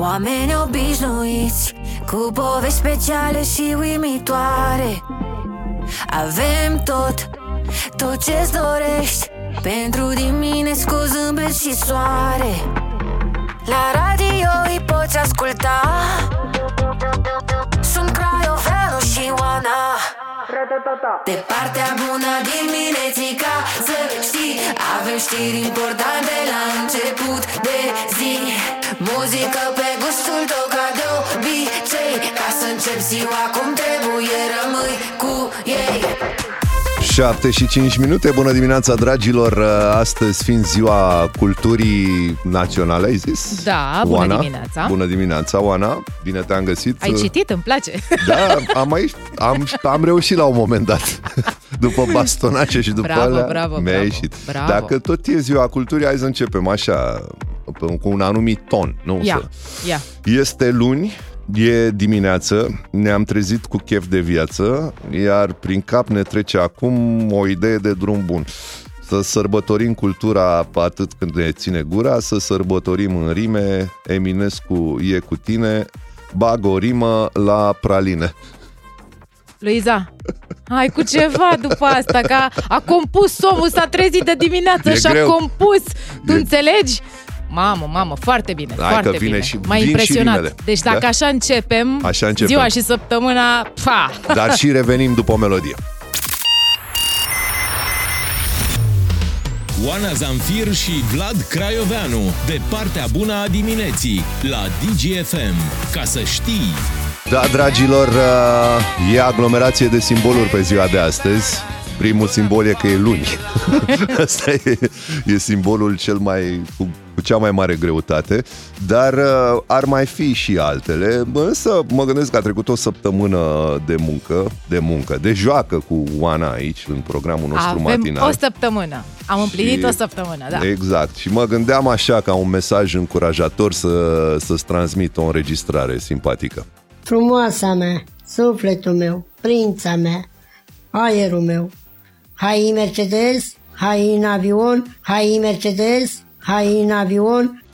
Oameni obișnuiți Cu povești speciale și uimitoare. Avem tot, tot ce-ți dorești. Pentru dimineți cu zâmbet și soare. La radio îi poți asculta. Sunt Craioveanu și Oana. De partea bună dimineții ca să știi Avem știri importante la început de zi Muzică pe gustul tău ca de obicei. Ca să încep ziua cum trebuie rămâi cu ei 7 și 5 minute, bună dimineața dragilor, astăzi fiind ziua culturii naționale, ai zis? Da, bună Oana? dimineața. Bună dimineața, Oana, bine te-am găsit. Ai citit, îmi place. Da, am, mai, am, am reușit la un moment dat. După bastonace și după Bravo, alea, bravo, mi-a bravo. ieșit. Bravo. Dacă tot e ziua culturii, hai să începem așa, cu un anumit ton. Nu? Ia, Să- ia. Este luni, e dimineață, ne-am trezit cu chef de viață, iar prin cap ne trece acum o idee de drum bun. Să sărbătorim cultura atât când ne ține gura, să sărbătorim în rime, Eminescu e cu tine, bag o rimă la praline. Luiza, hai cu ceva după asta, că a, a compus omul, s-a trezit de dimineață E și a greu. compus. Tu E- înțelegi? Mamă, mamă, foarte bine, Hai foarte că vine bine. și- M-a vin și impresionat. rimele. deci dacă Da. așa începem, Așa începem. ziua și săptămâna, pa! Dar și revenim după o melodie. Oana Zamfir și Vlad Craioveanu, de partea bună a dimineții, la DGFM. Ca să știi... Da, dragilor, uh, e aglomerație de simboluri pe ziua de astăzi. Primul simbol e că e luni. Asta e, e simbolul cel mai cu, cu cea mai mare greutate, dar uh, ar mai fi și altele. Însă mă gândesc că a trecut o săptămână de muncă, de muncă, de joacă cu Oana aici în programul nostru Avem matinal. o săptămână. Am împlinit Și- o săptămână, da. Exact. Și mă gândeam așa ca un mesaj încurajator să, să-ți transmit o înregistrare simpatică. Frumoasa mea, sufletul meu, prința mea, aerul meu. Hai Mercedes, hai în avion, hai Mercedes, hai în avion.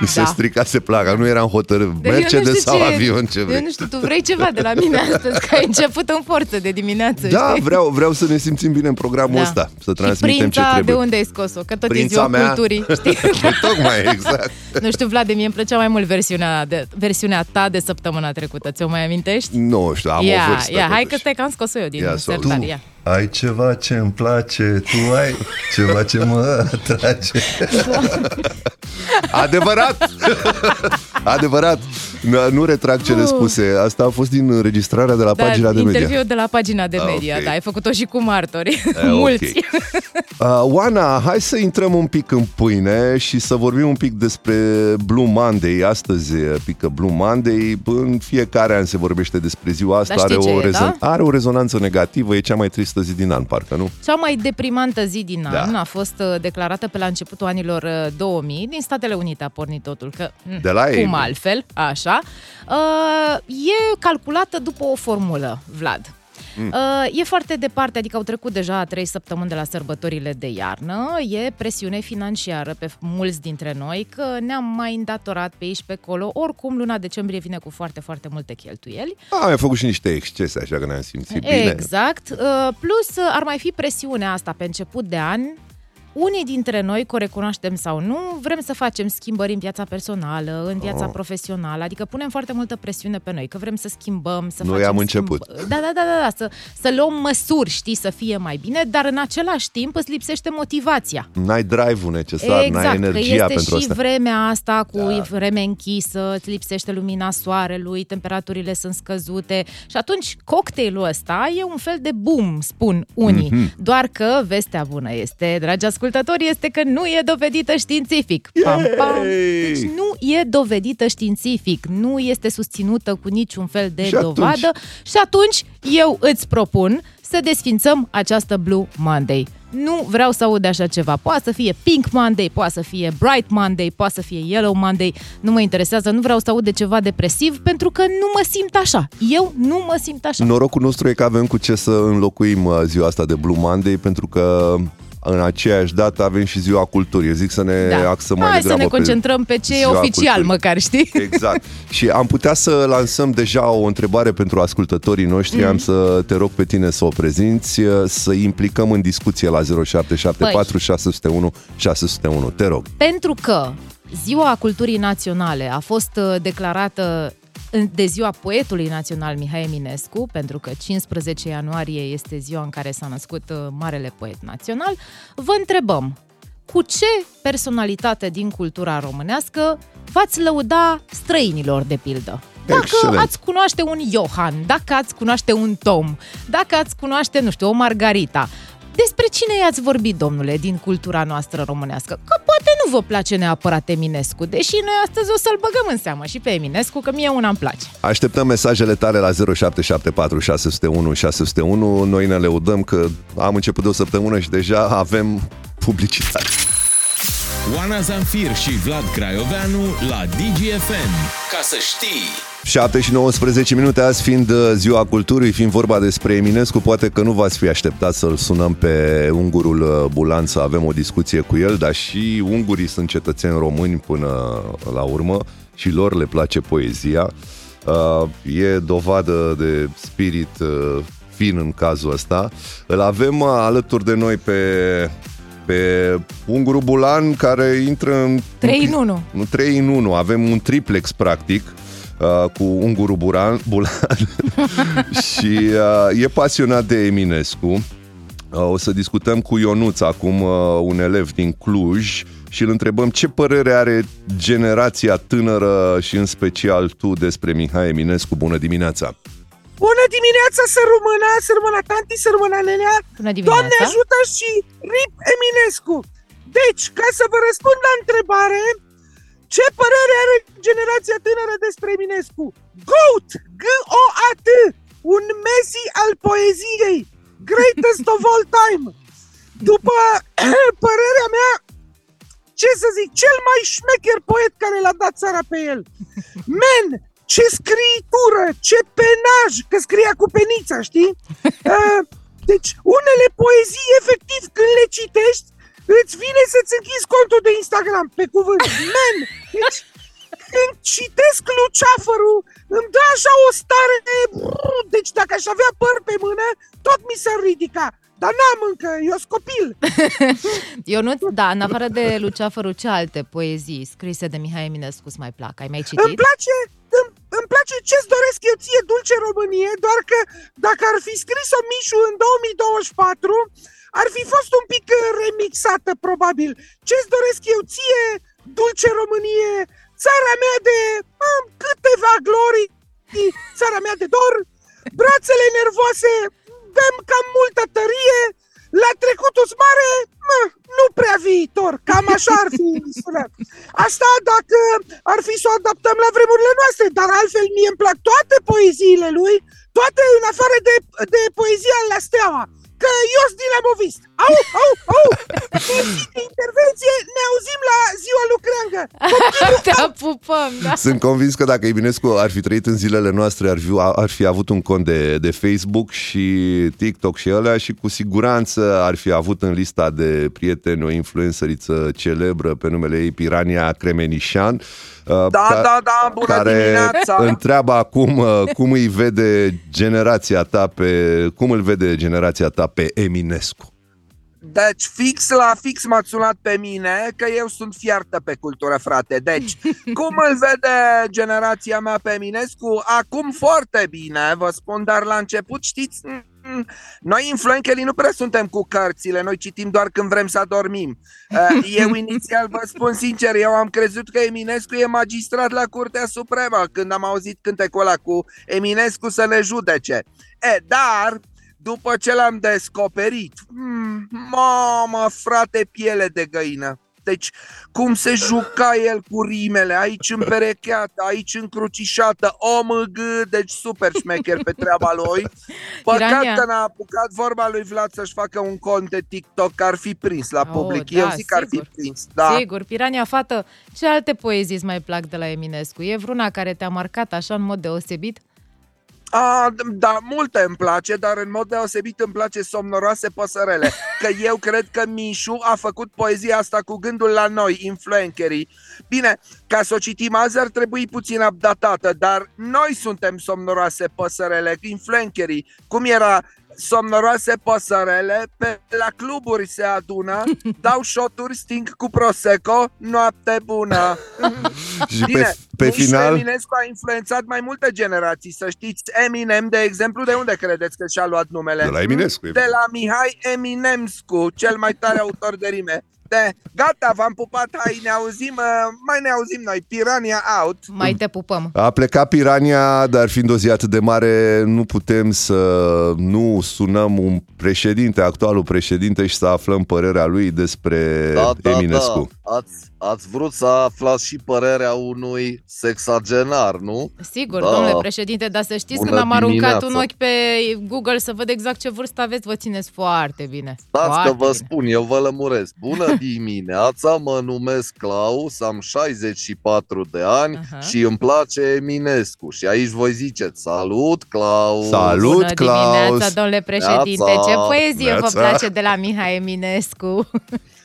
Mi se Da. stricase placa, nu eram hotărât. Deci eu nu Mercedes știu sau ce- avion, ce vrei. Eu nu știu, tu vrei ceva de la mine astăzi, că ai început în forță de dimineață, Da, știi? vreau, vreau să ne simțim bine în programul Da. ăsta, să Și transmitem ce prința, trebuie. de unde ai scos-o? Că tot e Prința ziua mea? culturii, știi? Păi tocmai, exact. nu știu, Vlad, mie îmi plăcea mai mult versiunea, de, versiunea ta de săptămâna trecută. Ți-o mai amintești? Nu știu, am ia, o vârstă ia, hai totuși. că stai că am scos-o eu din Ia să sertar, auzi. ia. Ai ceva ce îmi place, tu ai ceva ce mă atrage. Adevărat! Adevărat! Nu, nu retrag cele spuse. Asta a fost din înregistrarea de la Da, pagina de media. interviu de la pagina de Ah, media, ok. da, ai făcut-o și cu martori, ok. mulți. Uh, Oana, hai să intrăm un pic în pâine și să vorbim un pic despre Blue Monday. Astăzi pică Blue Monday. În fiecare an se vorbește despre ziua asta. Dar știi are, ce o e, da? are o rezonanță negativă. E cea mai tristă zi din an, parcă, nu? Cea mai deprimantă zi din Da. an a fost uh, declarată pe la începutul anilor uh, 2000. Din Statele Unite a pornit totul, că mm, De la ei, cum bă. altfel, așa. Uh, e calculată după o formulă, Vlad. Mm. Uh, e foarte departe, adică au trecut deja trei săptămâni de la sărbătorile de iarnă. E presiune financiară pe mulți dintre noi că ne-am mai îndatorat pe aici, pe acolo. Oricum, luna decembrie vine cu foarte, foarte multe cheltuieli. Am mai făcut și niște excese, așa că ne-am simțit bine. Exact. Uh, Plus uh, ar mai fi presiunea asta pe început de an. Unii dintre noi, că o recunoaștem sau nu, vrem să facem schimbări în viața personală, în viața Oh. profesională, adică punem foarte multă presiune pe noi, că vrem să schimbăm, să Noi facem am început. Da, da, da, da, da să, să luăm măsuri, știi, să fie mai bine, dar în același timp îți lipsește motivația. N-ai drive-ul necesar, n-ai Exact, că energia este pentru și asta. vremea asta cu Da. vreme închisă, îți lipsește lumina soarelui, temperaturile sunt scăzute și atunci cocktailul ăsta e un fel de boom, spun unii. Mhm. Mm-hmm. Doar că vestea bună este, dragi ascultători, este că nu e dovedită științific. Pam, pam. Yay! Deci nu e dovedită științific, nu este susținută cu niciun fel de Și atunci? dovadă și atunci eu îți propun să desfințăm această Blue Monday. Nu vreau să aud de așa ceva. Poate să fie Pink Monday, poate să fie Bright Monday, poate să fie Yellow Monday. Nu mă interesează, nu vreau să aud de ceva depresiv pentru că nu mă simt așa. Eu nu mă simt așa. Norocul nostru e că avem cu ce să înlocuim uh, ziua asta de Blue Monday pentru că în aceeași dată avem și ziua culturii. Eu zic să ne Da. axăm mai Hai să degrabă ne pe concentrăm pe ce e ziua oficial, culturii. măcar, știi? Exact. Și am putea să lansăm deja o întrebare pentru ascultătorii noștri. Mhm. Am să te rog pe tine să o prezinți, să implicăm în discuție la 0774 Păi. 601 601. Te rog. Pentru că Ziua Culturii Naționale a fost uh, declarată în- de ziua poetului național Mihai Eminescu, pentru că 15 ianuarie este ziua în care s-a născut uh, marele poet național, vă întrebăm, cu ce personalitate din cultura românească v-ați lăuda străinilor, de pildă? Dacă Excelent. ați cunoaște un Johan, dacă ați cunoaște un Tom, dacă ați cunoaște, nu știu, o Margarita, despre cine i-ați vorbit, domnule, din cultura noastră românească? Că poate nu vă place neapărat Eminescu, deși noi astăzi o să-l băgăm în seamă și pe Eminescu, că mie una îmi place. Așteptăm mesajele tale la 0774 601 601. Noi ne leudăm că am început de o săptămână și deja avem publicitate. Oana Zanfir și Vlad Craioveanu la DGFM. Ca să știi! 7 și 19 minute, azi fiind uh, ziua culturii, fiind vorba despre Eminescu, poate că nu v-ați fi așteptat să-l sunăm pe ungurul uh, Bulan să avem o discuție cu el, dar și ungurii sunt cetățeni români până la urmă și lor le place poezia. Uh, E dovadă de spirit uh, fin în cazul ăsta. Îl avem uh, alături de noi pe pe Unguru Bulan care intră în 3 în 1. nu 3 în 1, avem un triplex practic uh, cu Unguru Buran, Bulan și uh, e pasionat de Eminescu. Uh, o să discutăm cu Ionuț acum, uh, un elev din Cluj și îl întrebăm ce părere are generația tânără și în special tu despre Mihai Eminescu. Bună dimineața! Bună dimineața, să rămână, să rămână tanti, să rămână nenea. Bună Doamne dimineața! ajută și RIP Eminescu. Deci, ca să vă răspund la întrebare, ce părere are generația tânără despre Eminescu? GOAT, G-O-A-T, un Messi al poeziei, greatest of all time. După părerea mea, ce să zic, cel mai șmecher poet care l-a dat țara pe el. Men, ce scritură, ce penaj, că scria cu penița, știi? Uh, deci, unele poezii, efectiv, când le citești, îți vine să-ți închizi contul de Instagram, pe cuvânt. Man, deci, când citesc Luceafărul, îmi dă așa o stare de... Deci dacă aș avea păr pe mână, tot mi s-ar ridica. Dar n-am încă, eu sunt copil. Ionuț, da, în afară de Luceafărul, ce alte poezii scrise de Mihai Eminescu îți mai plac? Ai mai Îmi citit? place, îmi, îmi place ce-ți doresc eu ție, Dulce Românie, doar că dacă ar fi scris-o Mișu în 2024, ar fi fost un pic uh, remixată, probabil. Ce-ți doresc eu ție, Dulce Românie, țara mea de am, câteva glorii, țara mea de dor, brațele nervoase, dăm cam multă tărie, la trecutul mare, mă, nu prea viitor, cam așa ar fi sunat. Asta dacă ar fi să o adaptăm la vremurile noastre, dar altfel mie îmi plac toate poeziile lui, toate în afară de, de poezia la steaua, că eu sunt dinamovist. Au, au, au! Mersi de intervenție, ne auzim la ziua lucreangă. Te pupăm, da. Sunt convins că dacă Eminescu ar fi trăit în zilele noastre, ar fi, ar fi avut un cont de, de Facebook și TikTok și alea și cu siguranță ar fi avut în lista de prieteni o influențăriță celebră pe numele ei Pirania Cremenișan. uh, Da, ca- da, da, bună care dimineața! întreabă acum uh, cum îi vede generația ta pe cum îl vede generația ta pe Eminescu. Deci fix la fix m-a sunat pe mine că eu sunt fiartă pe cultură, frate. Deci, cum îl vede generația mea pe Eminescu? Acum foarte bine, vă spun, dar la început, știți, mm, noi influencherii nu prea suntem cu cărțile, noi citim doar când vrem să dormim. Eh, Eu inițial, vă spun sincer, eu am crezut că Eminescu e magistrat la Curtea Supremă când am auzit cântecul ăla cu Eminescu să le judece. E, dar după ce l-am descoperit, mm, mamă, frate, piele de găină. Deci, cum se juca el cu rimele, aici împerecheată, aici încrucișată, OMG, deci super șmecher pe treaba lui. Păcat Irania. că n-a apucat vorba lui Vlad să-și facă un cont de TikTok, că ar fi prins la Oh, public. da, Eu zic că ar fi sigur. prins, da. Sigur, Pirania Fată, ce alte poezii îți mai plac de la Eminescu? E vreuna care te-a marcat așa în mod deosebit? A, da, multe îmi place, dar în mod deosebit îmi place somnoroase păsărele. Că eu cred că Mișu a făcut poezia asta cu gândul la noi, influencerii. Bine, ca să o citim azi ar trebui puțin updatată, dar noi suntem somnoroase păsărele, influencerii. Cum era somnoroase păsărele, pe la cluburi se adună, dau șoturi, sting cu Prosecco, noapte bună. Și pe, pe final... Eminescu a influențat mai multe generații, să știți. Eminem, de exemplu, de unde credeți că și-a luat numele? De la Eminescu. De la Mihai Eminemscu, cel mai tare autor de rime. De, gata, v-am pupat, hai, ne auzim, uh, mai ne auzim noi, Pirania out. Mai te pupăm. A plecat Pirania, dar fiind o zi atât de mare, nu putem să nu sunăm un președinte, actualul președinte și să aflăm părerea lui despre Da, da, Eminescu. da. Ați, ați vrut să aflați și părerea unui sexagenar, nu? Sigur, Da. domnule președinte, dar să știți, Bună când am aruncat dimineața. un ochi pe Google să văd exact ce vârstă aveți, vă țineți foarte bine. Stați foarte că vă bine. spun, eu vă lămuresc. Bună dimineața, mă numesc Claus, am 64 de ani Aha. și îmi place Eminescu. Și aici voi ziceți, salut Claus! Salut, Bună dimineața, Claus! domnule președinte. Neața. Ce poezie vă Neața. place de la Mihai Eminescu?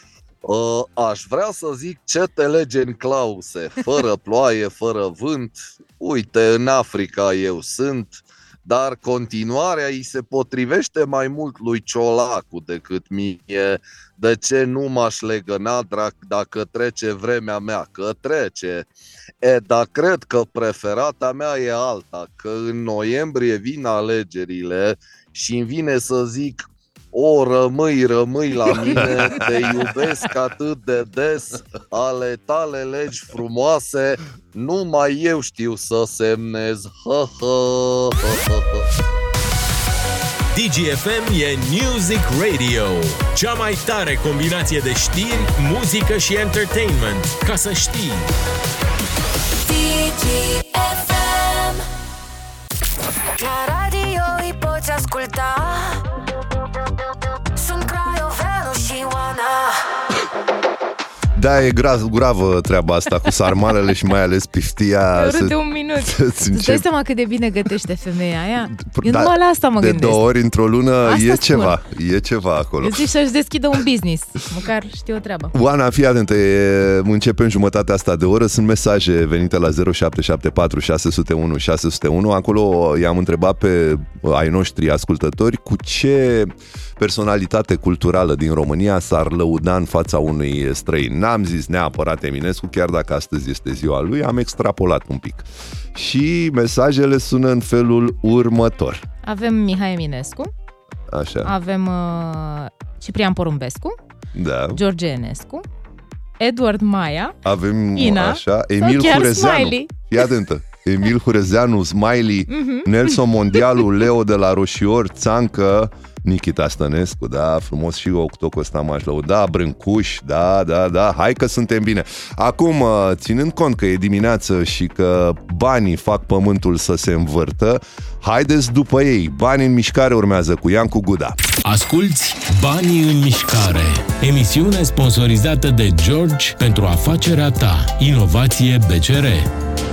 Uh, aș vrea să zic ce te lege în Clause, fără ploaie, fără vânt. Uite, în Africa eu sunt, dar continuarea îi se potrivește mai mult lui Ciolacu decât mie. De ce nu m-aș legăna drac dacă trece vremea mea? Că trece. E, dar cred că preferata mea e alta, că în noiembrie vin alegerile și îmi vine să zic o, rămâi, rămâi la mine, te iubesc atât de des, ale tale legi frumoase, numai eu știu să semnez. Ha, ha, ha, ha, ha. DGFM e Music Radio, cea mai tare combinație de știri, muzică și entertainment. Ca să știi! DGFM La radio îi poți asculta Da, e gra- gravă treaba asta cu sarmalele și mai ales piftia. Râd de să- un minut. să-ți Îți dai încep- seama cât de bine gătește femeia aia? Eu Da, numai la asta mă de gândesc. două ori într-o lună Asta e spun. ceva, e ceva acolo. Eu zic să-și deschidă un business. Măcar știu o treabă. Oana, fii atentă, e, începem jumătatea asta de oră, sunt mesaje venite la 0774 601 601, acolo i-am întrebat pe ai noștri ascultători cu ce personalitate culturală din România s-ar lăuda în fața unui străin. N-am zis neapărat Eminescu, chiar dacă astăzi este ziua lui, am extrapolat un pic. Și mesajele sună în felul următor. Avem Mihai Eminescu, Așa, avem uh, Ciprian Porumbescu, da. George Enescu, Edward Maia, Avem Ina așa, Emil chiar Hurezeanu. Smiley. Fii atentă. Emil Hurezeanu, Smiley, Mhm. Nelson Mondialu, Leo de la Roșior, Țancă, Nikita Stănescu, da, frumos și eu cu ăsta m-aș lăuda, Brâncuș, da, da, da, hai că suntem bine. Acum, uh, ținând cont că e dimineață și că banii fac pământul să se învârtă, haideți după ei, banii în mișcare urmează cu Iancu Guda. Asculți Banii în mișcare, emisiune sponsorizată de George pentru afacerea ta. Inovație BCR.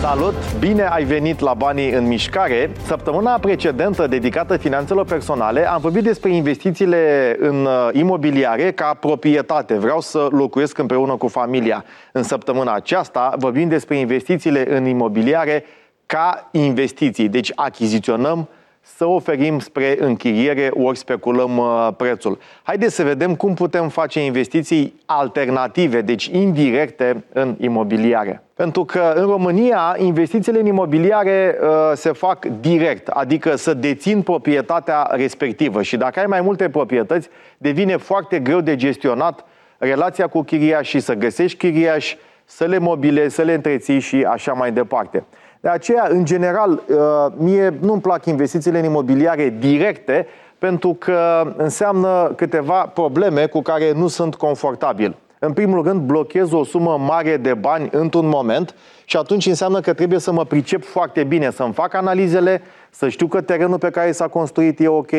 Salut! Bine ai venit la Banii în Mișcare. Săptămâna precedentă dedicată finanțelor personale am vorbit despre investițiile în uh, imobiliare ca proprietate. Vreau să locuiesc împreună cu familia. În săptămâna aceasta vorbim despre investițiile în imobiliare ca investiții. Deci achiziționăm să oferim spre închiriere ori speculăm uh, prețul. Haideți să vedem cum putem face investiții alternative, deci indirecte în imobiliare. Pentru că în România investițiile în imobiliare uh, se fac direct, adică să dețin proprietatea respectivă și dacă ai mai multe proprietăți, devine foarte greu de gestionat relația cu chiriașii, să găsești chiriași, să le mobilezi, să le întreții și așa mai departe. De aceea, în general, uh, mie nu-mi plac investițiile în imobiliare directe pentru că înseamnă câteva probleme cu care nu sunt confortabil. În primul rând, blochez o sumă mare de bani într-un moment și atunci înseamnă că trebuie să mă pricep foarte bine, să-mi fac analizele, să știu că terenul pe care s-a construit e ok,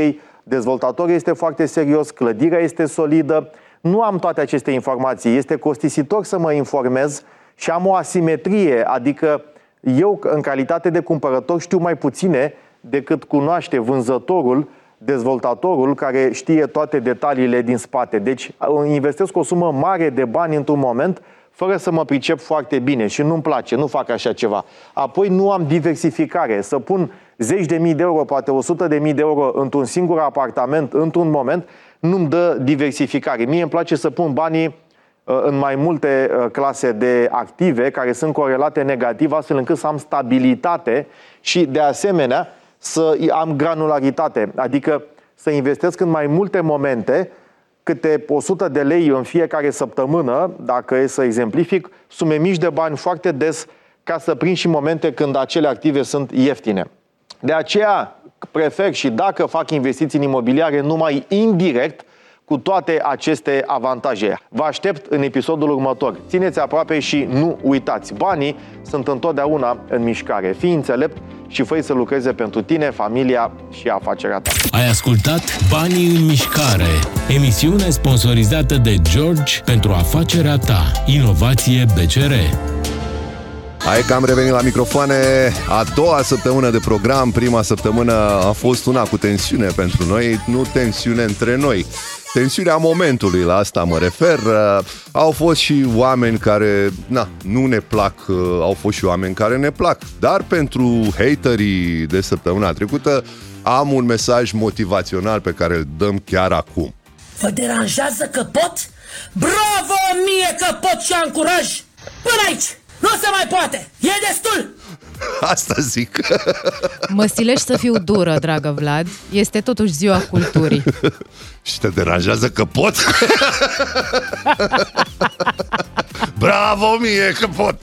dezvoltatorul este foarte serios, clădirea este solidă. Nu am toate aceste informații. Este costisitor să mă informez și am o asimetrie, adică eu, în calitate de cumpărător, știu mai puține decât cunoaște vânzătorul, dezvoltatorul care știe toate detaliile din spate. Deci investesc o sumă mare de bani într-un moment fără să mă pricep foarte bine și nu-mi place, nu fac așa ceva. Apoi nu am diversificare, să pun zeci de mii de euro, poate 100 de mii de euro într-un singur apartament, într-un moment, nu-mi dă diversificare. Mie îmi place să pun banii uh, în mai multe uh, clase de active care sunt corelate negativ, astfel încât să am stabilitate și, de asemenea, să am granularitate, adică să investesc în mai multe momente câte 100 de lei în fiecare săptămână, dacă e să exemplific, sume mici de bani foarte des ca să prind și momente când acele active sunt ieftine. De aceea prefer și dacă fac investiții în imobiliare numai indirect, cu toate aceste avantaje. Vă aștept în episodul următor. Țineți aproape și nu uitați. Banii sunt întotdeauna în mișcare. Fii înțelept și fă să lucreze pentru tine, familia și afacerea ta. Ai ascultat Banii în mișcare, emisiune sponsorizată de George pentru afacerea ta. Inovație BCR. Hai că am revenit la microfoane A doua săptămână de program Prima săptămână a fost una cu tensiune pentru noi Nu tensiune între noi tensiunea momentului, la asta mă refer. Uh, au fost și oameni care, na, nu ne plac, uh, au fost și oameni care ne plac. Dar pentru haterii de săptămâna trecută am un mesaj motivațional pe care îl dăm chiar acum. Vă deranjează că pot? Bravo mie că pot și am curaj! Până aici! Nu se mai poate! E destul! Asta zic. Mă stilești să fiu dură, dragă Vlad. Este totuși ziua culturii. Și te deranjează că pot? Bravo mie că pot!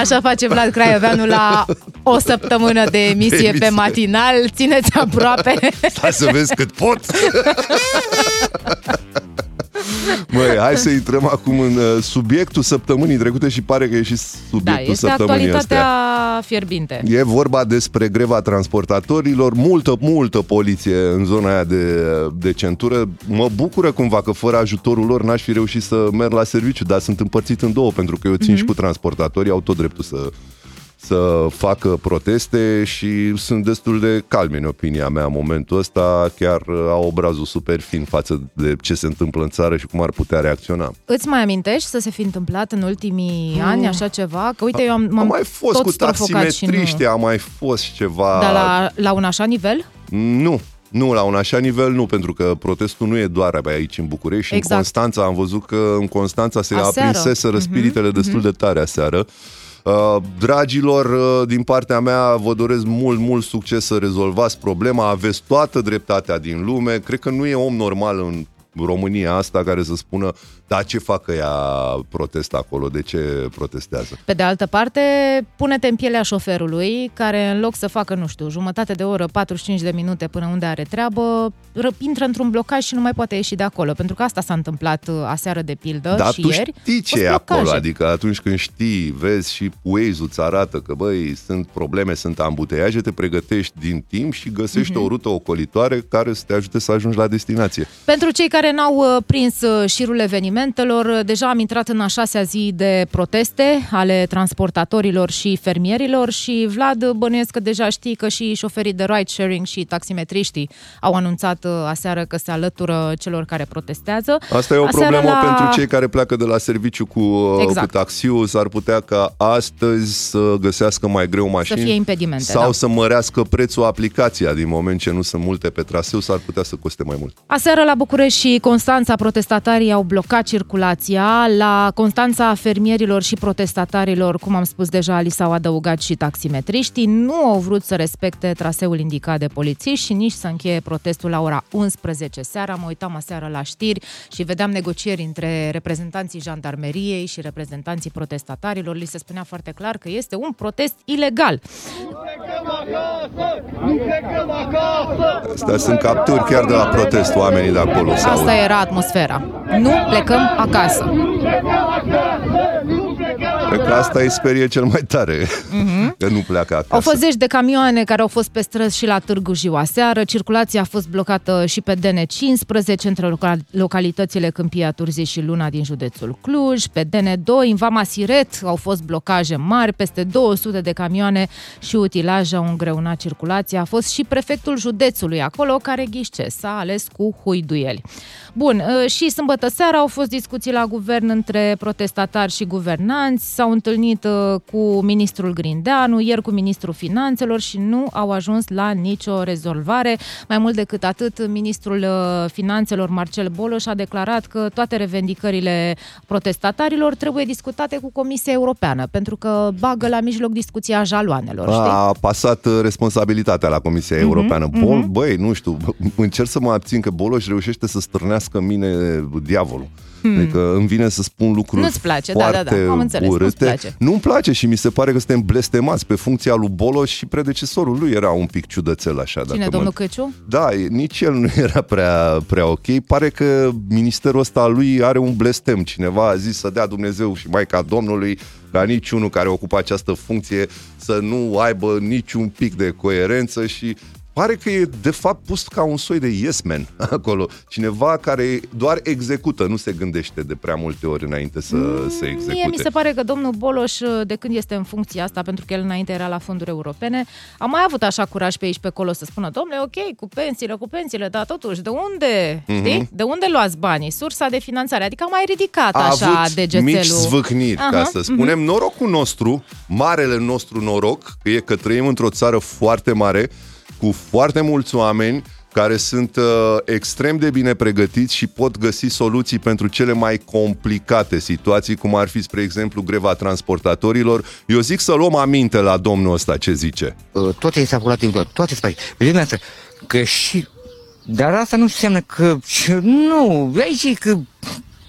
Așa face Vlad Craioveanu la o săptămână de emisie, de emisie. pe matinal. Țineți aproape. Stai să vezi cât pot! Măi, hai să intrăm acum în uh, subiectul săptămânii trecute și pare că e și subiectul da, este săptămânii actualitatea astea. fierbinte. E vorba despre greva transportatorilor, multă, multă poliție în zona aia de, de centură. Mă bucură cumva că fără ajutorul lor n-aș fi reușit să merg la serviciu, dar sunt împărțit în două, pentru că eu țin mm-hmm. și cu transportatorii, au tot dreptul să să facă proteste și sunt destul de calmi în opinia mea în momentul ăsta, chiar au obrazul super fin față de ce se întâmplă în țară și cum ar putea reacționa. Îți mai amintești să se fi întâmplat în ultimii hmm. ani așa ceva? Că uite, eu am, m-am mai fost cu taximetriști, nu... a mai fost și ceva... Dar la, la un așa nivel? Nu, nu, la un așa nivel nu, pentru că protestul nu e doar aici în București. Exact. În Constanța am văzut că în Constanța se aseară. aprinseseră mhm, spiritele mm-hmm. destul de tare aseară. Uh, dragilor, uh, din partea mea vă doresc mult, mult succes să rezolvați problema, aveți toată dreptatea din lume, cred că nu e om normal în România asta care să spună, da, ce facă ea protest acolo, de ce protestează? Pe de altă parte, pune-te în pielea șoferului, care în loc să facă, nu știu, jumătate de oră, 45 de minute până unde are treabă, intră într-un blocaj și nu mai poate ieși de acolo, pentru că asta s-a întâmplat uh, aseară de pildă da, și tu ieri. știi ce e acolo, adică atunci când știi, vezi și Waze-ul îți arată că, băi, sunt probleme, sunt ambuteiaje, te pregătești din timp și găsești mm-hmm. o rută ocolitoare care să te ajute să ajungi la destinație. Pentru cei care care n-au uh, prins uh, șirul evenimentelor, uh, deja am intrat în a șasea zi de proteste ale transportatorilor și fermierilor și Vlad bănuiesc că deja știi că și șoferii de ride-sharing și taximetriștii au anunțat aseară că se alătură celor care protestează. Asta e o aseară problemă la... pentru cei care pleacă de la serviciu cu, exact. cu taxiul. S-ar putea ca astăzi să găsească mai greu mașini. Să fie impedimente, Sau da. să mărească prețul aplicația. Din moment ce nu sunt multe pe traseu, s-ar putea să coste mai mult. Aseară la București și Constanța, protestatarii au blocat circulația. La Constanța, fermierilor și protestatarilor, cum am spus deja, li s-au adăugat și taximetriștii. Nu au vrut să respecte traseul indicat de polițiști și nici să încheie protestul la ora 11 seara. Mă uitam aseară la știri și vedeam negocieri între reprezentanții jandarmeriei și reprezentanții protestatarilor. Li se spunea foarte clar că este un protest ilegal. Astea sunt capturi chiar de la protest, oamenii de acolo. Asta era atmosfera. Nu plecăm acasă. Că asta îi sperie cel mai tare, că nu pleacă acasă. Au fost zeci de camioane care au fost pe străzi și la Târgu Ziua seară. Circulația a fost blocată și pe DN15 între loca- localitățile Câmpia Turzii și Luna din județul Cluj. Pe DN2, în Vama Siret, au fost blocaje mari. Peste 200 de camioane și utilaje au îngreunat circulația. A fost și prefectul județului acolo, care ghișce, s-a ales cu huiduieli. Bun, uh, și sâmbătă seara au fost discuții la guvern între protestatari și guvernanți, s-au întâlnit uh, cu ministrul Grindeanu, ieri cu ministrul finanțelor și nu au ajuns la nicio rezolvare. Mai mult decât atât, ministrul uh, finanțelor Marcel Boloș a declarat că toate revendicările protestatarilor trebuie discutate cu Comisia Europeană, pentru că bagă la mijloc discuția jaloanelor, știi? A pasat uh, responsabilitatea la Comisia Mhm, Europeană. Bol, băi, nu știu, încerc să mă abțin că Boloș reușește să stârnească în mine diavolul. Adică îmi vine să spun lucruri Hmm. Nu-ți place, da, da, da, foarte am înțeles, nu-ți urâte. place. Nu-mi place și mi se pare că suntem blestemați pe funcția lui Boloș și predecesorul lui era un pic ciudățel așa. Cine, dacă domnul mă... Căciu? Da, e- nici el nu era prea, prea ok. Pare că ministerul ăsta al lui are un blestem. Cineva a zis să dea Dumnezeu și Maica Domnului ca niciunul care ocupă această funcție să nu aibă niciun pic de coerență și pare că e de fapt pus ca un soi de yes man acolo. Cineva care doar execută, nu se gândește de prea multe ori înainte să se execute. Mie mi se pare că domnul Boloș, de când este în funcția asta, pentru că el înainte era la fonduri europene, a mai avut așa curaj pe aici pe acolo să spună, domnule, ok, cu pensiile, cu pensiile, dar totuși, de unde, Mhm. știi? De unde luați banii? Sursa de finanțare. Adică a mai ridicat a așa avut degețelul. mici zvâcniri, ca Aha, să mhm. spunem. Norocul nostru, marele nostru noroc, că e că trăim într-o țară foarte mare, cu foarte mulți oameni care sunt uh, extrem de bine pregătiți și pot găsi soluții pentru cele mai complicate situații, cum ar fi, spre exemplu, greva transportatorilor. Eu zic să luăm aminte la domnul ăsta ce zice. Uh, toate este acolativ, toate spații. Vedeți asta, că și... Dar asta nu înseamnă că... Nu, aici e că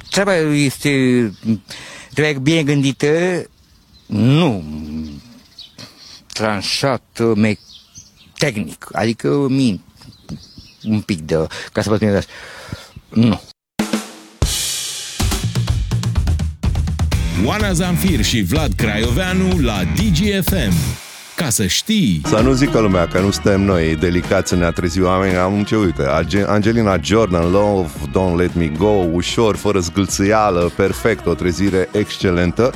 treaba este... Trebuie bine gândită, nu tranșat me, tehnic, adică min un pic de... ca să vă spuneți Nu. Oana Zamfir și Vlad Craioveanu la DGFM. Ca să știi... Să nu zică lumea că nu suntem noi delicați să ne atrezi oameni. Am ce uite, Arge- Angelina Jordan, Love, Don't Let Me Go, ușor, fără zgâlțâială, perfect, o trezire excelentă.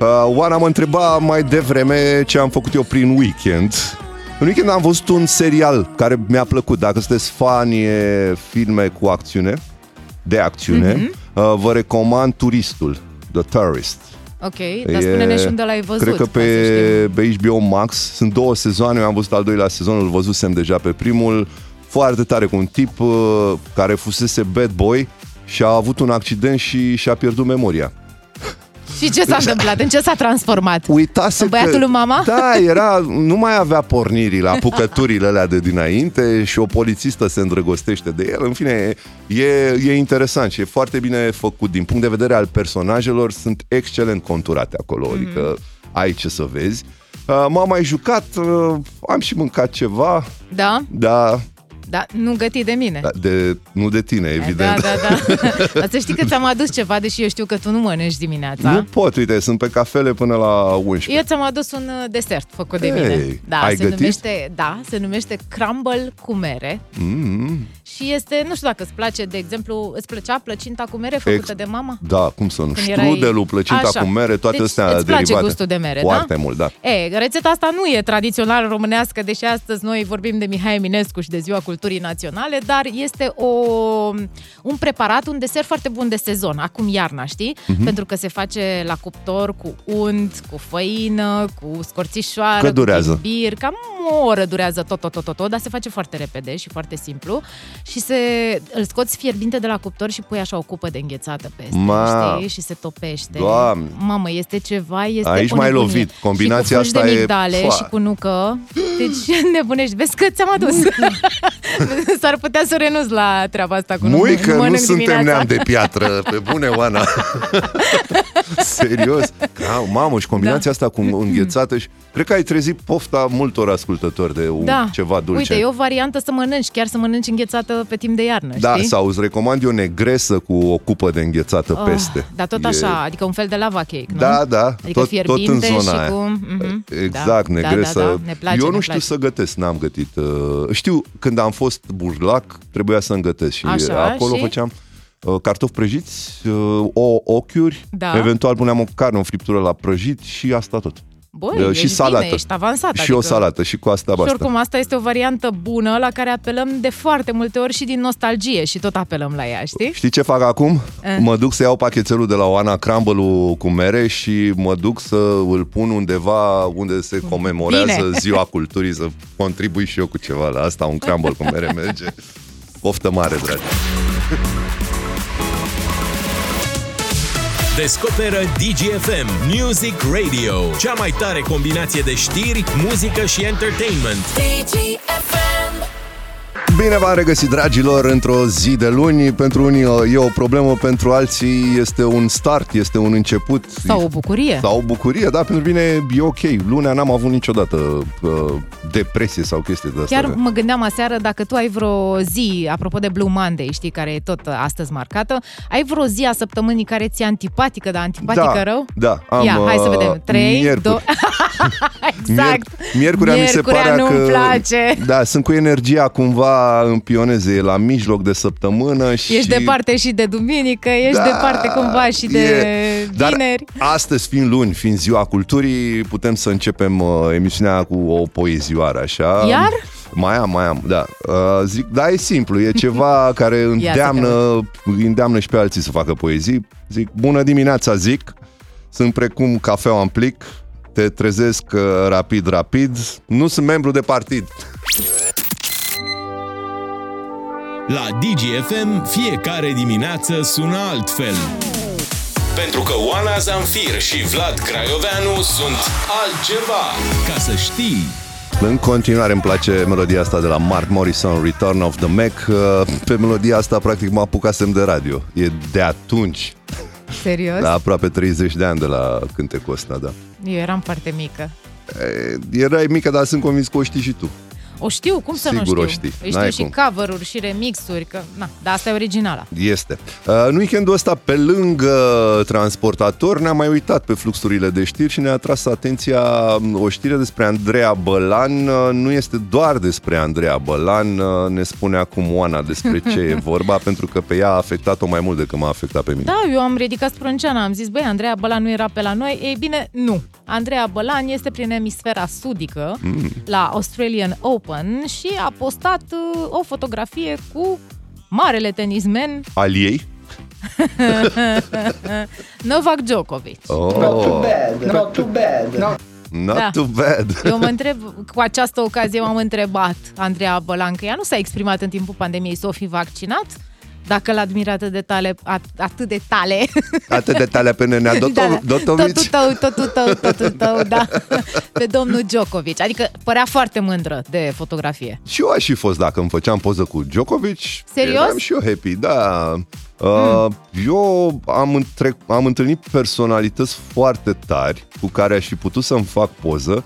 Uh, Oana mă întreba mai devreme ce am făcut eu prin weekend. În weekend am văzut un serial care mi-a plăcut. Dacă sunteți fani e filme cu acțiune, de acțiune, Mhm. uh, vă recomand Turistul, The Tourist. Ok, dar spune-ne și unde l-ai văzut. Cred că ca să știm. pe, pe HBO Max sunt două sezoane, eu am văzut al doilea sezon, îl văzusem deja pe primul. Foarte tare cu un tip uh, care fusese bad boy și a avut un accident și și-a pierdut memoria. Și ce s-a întâmplat? În ce s-a transformat? Uitase În băiatul că, lui mama? Da, era, nu mai avea pornirii la apucăturile alea de dinainte și o polițistă se îndrăgostește de el. În fine, e, e interesant și e foarte bine făcut. Din punct de vedere al personajelor, sunt excelent conturate acolo, Mhm. adică ai ce să vezi. Uh, M-am mai jucat, uh, am și mâncat ceva, Da? dar Da, nu găti de mine. da, de, nu de tine, evident. Da, da, da. Dar să știi că ți-am adus ceva, deși eu știu că tu nu mănânci dimineața. Nu pot, uite, sunt pe cafele până la 11. Eu ți-am adus un uh, desert făcut de Ei, mine. Da, ai se gătit? numește, da, se numește crumble cu mere Mm, și este, nu știu dacă îți place, de exemplu, îți plăcea plăcinta cu mere făcută Ex- de mama? Da, cum să nu? Când Strudelul, plăcinta Așa. cu mere, toate deci, astea îți place derivate. gustul de mere, Foarte da? mult, da. E, rețeta asta nu e tradițional românească, deși astăzi noi vorbim de Mihai Eminescu și de Ziua Culturii Naționale, dar este o, un preparat, un desert foarte bun de sezon, acum iarna, știi? Mhm. Pentru că se face la cuptor cu unt, cu făină, cu scorțișoară, Cât durează? cu chimbir, cam o oră durează tot, tot, tot, tot, tot, dar se face foarte repede și foarte simplu și se, îl scoți fierbinte de la cuptor și pui așa o cupă de înghețată peste, Ma. știi? Și se topește. Doamne. Mamă, este ceva, este Aici o m-ai nebunie. lovit. Combinația și cu asta de e- migdale Foa. și cu nucă. Deci nebunești. Vezi că ți-am adus. S-ar putea să renunț la treaba asta cu Mui nucă. că nu Mănânc suntem dimineața. neam de piatră, pe bune, Oana. Serios. Da, mamă, și combinația asta cu înghețată și cred că ai trezit pofta multor ascultători de un, Da. ceva dulce. Uite, e o variantă să mănânci, chiar să mănânci înghețată pe timp de iarnă, Da, știi? sau îți recomand eu negresă cu o cupă de înghețată Oh, peste. Dar tot E- așa, adică un fel de lava cake, nu? Da, da, Adică tot, tot fierbinte în zona și aia. cu... Mhm, Exact, da, negresă. Da, da, da, ne place, eu ne nu știu place. să gătesc, n-am gătit. uh, Știu, când am fost burlac, trebuia să-mi gătesc și Așa, acolo și? făceam uh, cartofi prăjiți, uh, o ochiuri, Da. eventual puneam o carne, o friptură la prăjit și asta tot. Băi, Uh, ești și salată. bine, ești avansat. și adică... o salată și cu asta Și basta. oricum, asta este o variantă bună la care apelăm de foarte multe ori și din nostalgie și tot apelăm la ea, știi? Știi ce fac acum? Eh. Mă duc să iau pachetelul de la Oana crumble cu mere și mă duc să îl pun undeva unde se comemorează Bine. ziua culturii, să contribui și eu cu ceva la asta, un crumble cu mere merge. Poftă mare, dragi! Descoperă DGFM Music Radio, cea mai tare combinație de știri, muzică și entertainment. DGFM Bine v-am regăsit, dragilor, într-o zi de luni. Pentru unii e o problemă, pentru alții este un start, este un început. Sau o bucurie. Sau o bucurie, da, pentru mine e ok. Lunea n-am avut niciodată uh, depresie sau chestii de astea. Chiar mă gândeam aseară dacă tu ai vreo zi, apropo de Blue Monday, știi, care e tot astăzi marcată, ai vreo zi a săptămânii care ți-e antipatică, dar antipatică da, rău? Da, am, Ia, hai să uh, vedem. 3, miercuri. 2... exact. Mier- Miercurea, mi se Miercurea pare nu-mi că... place. Da, sunt cu energia cumva în pioneze, e la mijloc de săptămână și... Ești departe și de duminică, ești Da, departe cumva și de e- Dar vineri. astăzi, fiind luni, fiind ziua culturii, putem să începem uh, emisiunea cu o poezioară, așa. Iar? Mai am, mai am, da. Uh, zic, da, e simplu, e ceva care îndeamnă, îi îndeamnă și pe alții să facă poezii. Zic, bună dimineața, zic, sunt precum cafeaua în plic, te trezesc uh, rapid, rapid, nu sunt membru de partid. La DGFM, fiecare dimineață sună altfel. Pentru că Oana Zamfir și Vlad Craioveanu sunt altceva. Ca să știi... În continuare îmi place melodia asta de la Mark Morrison, Return of the Mac. Uh, Pe melodia asta practic mă apucasem de radio. E de atunci, Serios? la aproape 30 de ani de la cântecul ăsta, da. Eu eram foarte mică. E, Erai mică, dar sunt convins că o știi și tu. O știu, cum să Sigur nu o știu? știi, Îi știu n-ai și cum. cover-uri și remixuri, că, na, dar asta e originala. Este. Uh, În weekendul ăsta, pe lângă transportator, ne-am mai uitat pe fluxurile de știri și ne-a tras atenția o știre despre Andreea Bălan. Uh, Nu este doar despre Andreea Bălan, uh, ne spune acum Oana despre ce e vorba, pentru că pe ea a afectat-o mai mult decât m-a afectat pe mine. Da, eu am ridicat sprânceana, am zis, băi, Andreea Bălan nu era pe la noi. Ei bine, nu. Andreea Bălan este prin emisfera sudică Mm. la Australian Open și a postat uh, o fotografie cu marele tenismen Al ei? Novak Djokovic. Oh. Not too bad. Not Da. too bad. Eu mă întreb, cu această ocazie m-am întrebat Andreea Bălan, că ea nu s-a exprimat în timpul pandemiei să o fi vaccinat? Dacă l-admiră atât de tale, at, atât de tale. Atât de tale pe nenea Doto- Da, da. Dotovici. Totul tău, totul tău, totul tău, da. Pe domnul Djokovic. Adică părea foarte mândră de fotografie. Și eu aș fi fost dacă îmi făceam poză cu Djokovic. Serios? Eram și eu happy, da. Uh, Eu am, între, am întâlnit personalități foarte tari cu care aș fi putut să-mi fac poză,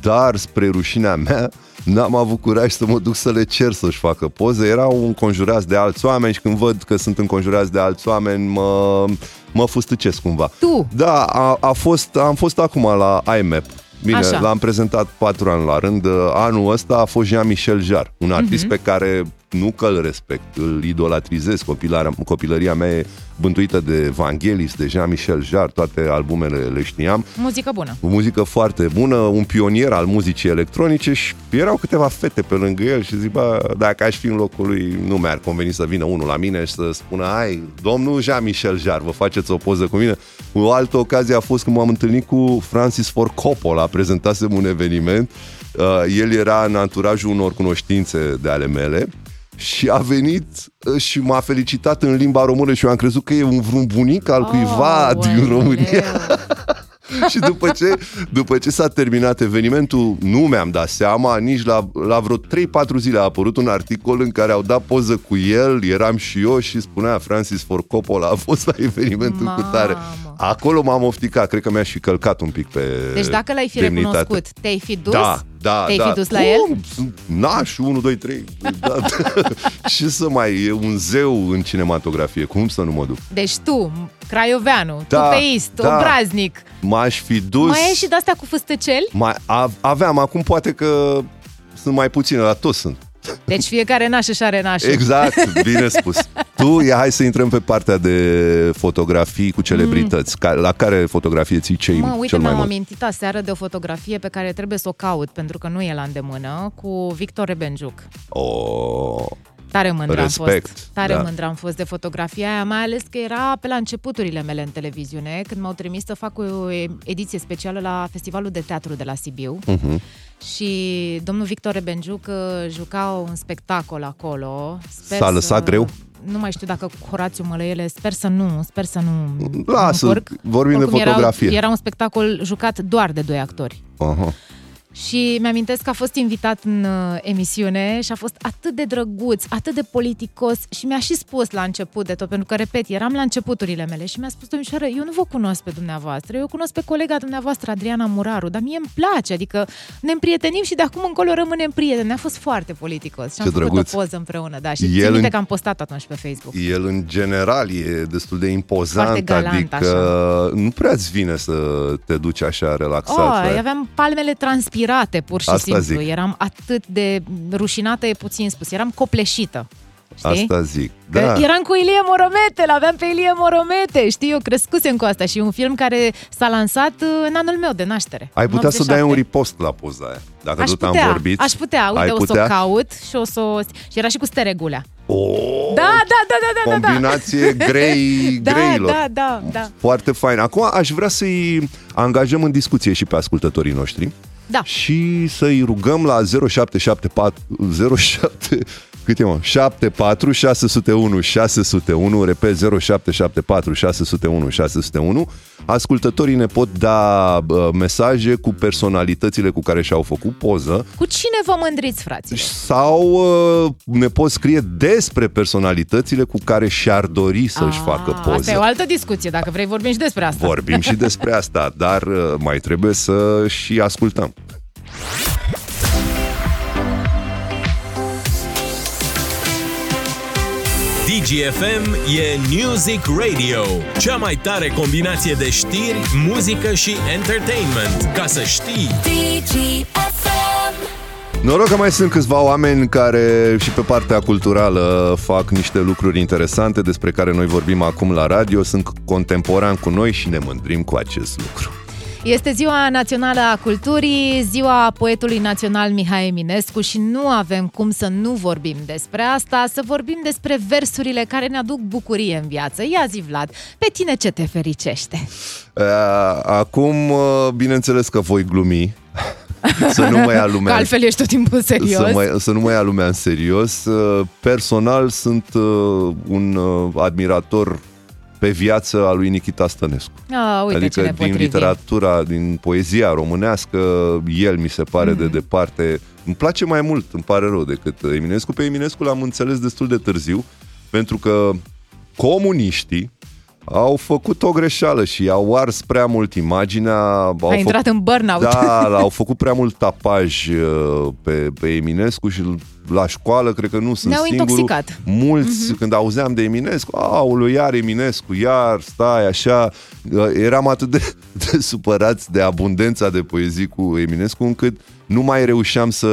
dar spre rușinea mea n-am avut curaj să mă duc să le cer să-și facă poză. Erau înconjurați de alți oameni și când văd că sunt înconjurați de alți oameni, mă, mă fustăcesc cumva. Tu? Da, a, a fost, am fost acum la IMAP. Bine, Așa. l-am prezentat patru ani la rând. Anul ăsta a fost Jean-Michel Jarre, un artist Mhm. pe care nu că îl respect, îl idolatrizez. Copilarea, copilăria mea e bântuită de Vangelis, de Jean-Michel Jarre, toate albumele le știam. Muzică bună. O muzică foarte bună, un pionier al muzicii electronice și erau câteva fete pe lângă el și zic, bă, dacă aș fi în locul lui, nu mi-ar conveni să vină unul la mine și să spună, ai, domnul Jean-Michel Jarre, vă faceți o poză cu mine. O altă ocazie a fost când m-am întâlnit cu Francis Ford Coppola, prezentasem un eveniment, uh, el era în anturajul unor cunoștințe de ale mele și a venit uh, și m-a felicitat în limba română și eu am crezut că e un vreun bunic al cuiva Oh, din uai, România. și după ce, după ce s-a terminat evenimentul, nu mi-am dat seama, nici la, la vreo 3-4 zile a apărut un articol în care au dat poză cu el, eram și eu și spunea Francis Ford Coppola a fost la evenimentul cu tare. Acolo m-am ofticat, cred că mi-aș fi călcat un pic pe Deci dacă l-ai fi demnitate. recunoscut, te-ai fi dus? Da, da, Te-ai da. fi dus la Cum? el? Sunt Naș, 1, 2, 3. Da. Ce să mai... E un zeu în cinematografie. Cum să nu mă duc? Deci tu, Craioveanu, Da, tupeist, da. obraznic, M-aș fi dus... mai ai și de-astea cu fâstăceli? Mai, a, aveam, acum poate că sunt mai puține, dar toți sunt. Deci fiecare naș își are nașul. Exact, bine spus. Tu, ia, hai să intrăm pe partea de fotografii cu celebrități. Ca, la care fotografie ții cei, Mă, uite, cel mai mi-am mult? amintit aseară de o fotografie pe care trebuie să o caut, pentru că nu e la îndemână, cu Victor Rebenjuc. Oh, Tare mândră am fost. Respect, Tare da. mândră am fost de fotografia aia, mai ales că era pe la începuturile mele în televiziune, când m-au trimis să fac o ediție specială la Festivalul de Teatru de la Sibiu. Mhm. Și domnul Victor Rebenjuc uh, juca un spectacol acolo. Sper S-a lăsat greu? Nu mai știu dacă cu Horațiu Mălăiele, sper să nu, sper să nu Lasă, încurc. vorbim de Oricum, fotografie. Era, era un spectacol jucat doar de doi actori. Aha. Și mi-amintesc că a fost invitat în uh, emisiune și a fost atât de drăguț, atât de politicos și mi-a și spus la început de tot, pentru că, repet, eram la începuturile mele și mi-a spus, domnișoară, eu nu vă cunosc pe dumneavoastră, eu cunosc pe colega dumneavoastră, Adriana Muraru, dar mie îmi place, adică ne împrietenim și de acum încolo rămânem prieteni. A fost foarte politicos și am Ce făcut drăguț. o poză împreună, da, și El țin minte în- că am postat atunci pe Facebook. El, în general, e destul de impozant, Foarte galant, adică nu prea-ți vine să te duci așa relaxat. Oh, la- aveam palmele transpirate, pur și Asta simplu. zic. Eram atât de rușinată, e puțin spus. Eram copleșită. Știi? Asta zic. Că Da. Eram cu Ilie Moromete, l-aveam pe Ilie Moromete, știi, eu crescusem cu asta și e un film care s-a lansat uh, în anul meu de naștere. Ai în putea să 87. dai un repost la poza aia. Dacă Aș tot putea, am vorbit. aș putea, uite, ai o să putea? o caut și o să o... Și era și cu steregulea. Oh, Da, da, da, da, da, da, da. combinație grei, Da, greilor. da, da, da. Foarte fain. Acum aș vrea să-i angajăm în discuție și pe ascultătorii noștri. Da. Și să-i rugăm la 0774 07 cât e mă? 74 601 601 repet 0774 601 601 Ascultătorii ne pot da uh, mesaje cu personalitățile cu care și-au făcut poză Cu cine vă mândriți, fraților? sau uh, ne pot scrie despre personalitățile cu care și-ar dori să-și facă Asta e poză. o altă discuție, dacă vrei vorbim și despre asta. Vorbim și despre asta, dar uh, mai trebuie să și ascultăm. DGFM e Music Radio, cea mai tare combinație de știri, muzică și entertainment. Ca să știi, Noroc că mai sunt câțiva oameni care și pe partea culturală fac niște lucruri interesante despre care noi vorbim acum la radio, sunt contemporani cu noi și ne mândrim cu acest lucru. Este Ziua Națională a Culturii, ziua poetului național Mihai Eminescu și nu avem cum să nu vorbim despre asta, să vorbim despre versurile care ne aduc bucurie în viață. Ia zi, Vlad, pe tine ce te fericește? Uh, Acum, uh, bineînțeles că voi glumi, să nu mai ia Că lumea altfel ești tot timpul serios. Să, mai, să nu mai ia lumea în serios. Uh, Personal sunt uh, un uh, admirator pe viață al lui Nikita Stănescu. A, uite adică ce ne din potrivim. literatura, din poezia românească, el mi se pare Mhm. mm-hmm. de departe. Îmi place mai mult, îmi pare rău, decât Eminescu. Pe Eminescu l-am înțeles destul de târziu, pentru că comuniștii au făcut o greșeală și au ars prea mult imaginea. Au A intrat în burnout. Da, au făcut prea mult tapaj uh, pe, pe Eminescu și la școală cred că nu sunt Ne-au singurul. intoxicat. Mulți, uh-huh. când auzeam de Eminescu, aoleu, iar Eminescu, iar, stai, așa. Uh, Eram atât de, de supărați de abundența de poezii cu Eminescu, încât nu mai reușeam să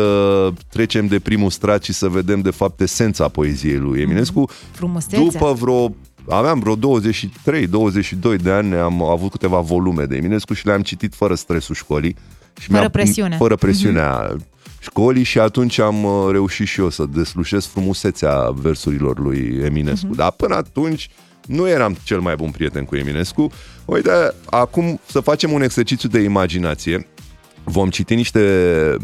trecem de primul strat și să vedem, de fapt, esența poeziei lui Eminescu. Frumusețea. După vreo aveam vreo 23-22 de ani, am avut câteva volume de Eminescu și le-am citit fără stresul școlii. Și Fără mi-a- presiune. Fără presiunea școlii și atunci am uh, reușit și eu să deslușesc frumusețea versurilor lui Eminescu. Dar până atunci nu eram cel mai bun prieten cu Eminescu. Uite, acum să facem un exercițiu de imaginație. Vom citi niște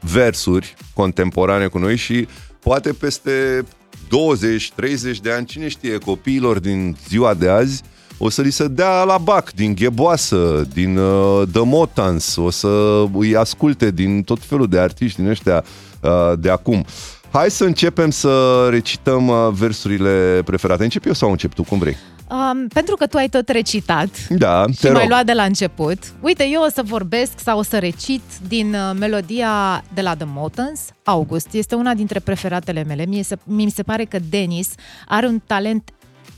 versuri contemporane cu noi și poate peste 20-30 de ani, cine știe, copiilor din ziua de azi o să li se dea la bac, din Gheboasă, din uh, The Motans, o să îi asculte din tot felul de artiști din ăștia uh, de acum. Hai să începem să recităm uh, versurile preferate. Încep eu sau încep tu, cum vrei? Um, pentru că tu ai tot recitat Da, și te mai rog. luat de la început, uite, eu o să vorbesc sau o să recit din uh, melodia de la The Motons, August. Este una dintre preferatele mele. Mie se, mi se pare că Denis are un talent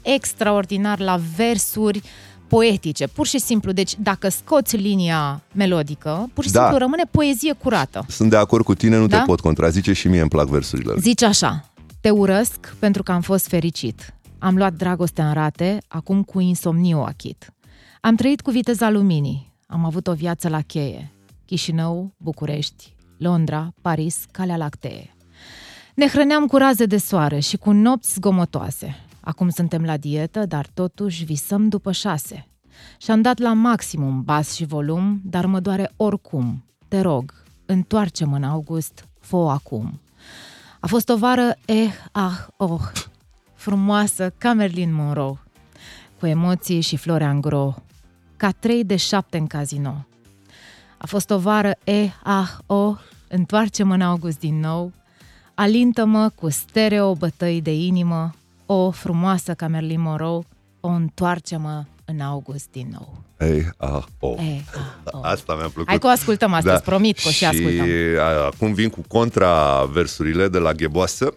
extraordinar la versuri poetice, pur și simplu. Deci, dacă scoți linia melodică, pur și Da. simplu rămâne poezie curată. Sunt de acord cu tine, nu Da? te pot contrazice și mie îmi plac versurile. lui. Zice așa, te urăsc pentru că am fost fericit. Am luat dragostea în rate, acum cu insomniu o achit. Am trăit cu viteza luminii, am avut o viață la cheie. Chișinău, București, Londra, Paris, Calea Lactee. Ne hrăneam cu raze de soare și cu nopți zgomotoase. Acum suntem la dietă, dar totuși visăm după șase. Și-am dat la maximum bas și volum, dar mă doare oricum. Te rog, întoarce-mă în august, fă acum. A fost o vară eh, ah, oh, frumoasă ca Merlin Monroe, cu emoții și flori angro, ca trei de șapte în casino. A fost o vară eh, ah, oh, întoarce-mă în august din nou, alintă-mă cu stereo bătăi de inimă, o frumoasă ca Merlin Monroe, o întoarce-mă în august din nou. Ei, ah, oh. Eh, ah, oh. Asta mi-a plăcut. Hai că o ascultăm astăzi, promit că o și și ascultăm. a, acum vin cu contraversurile de la Gheboasă.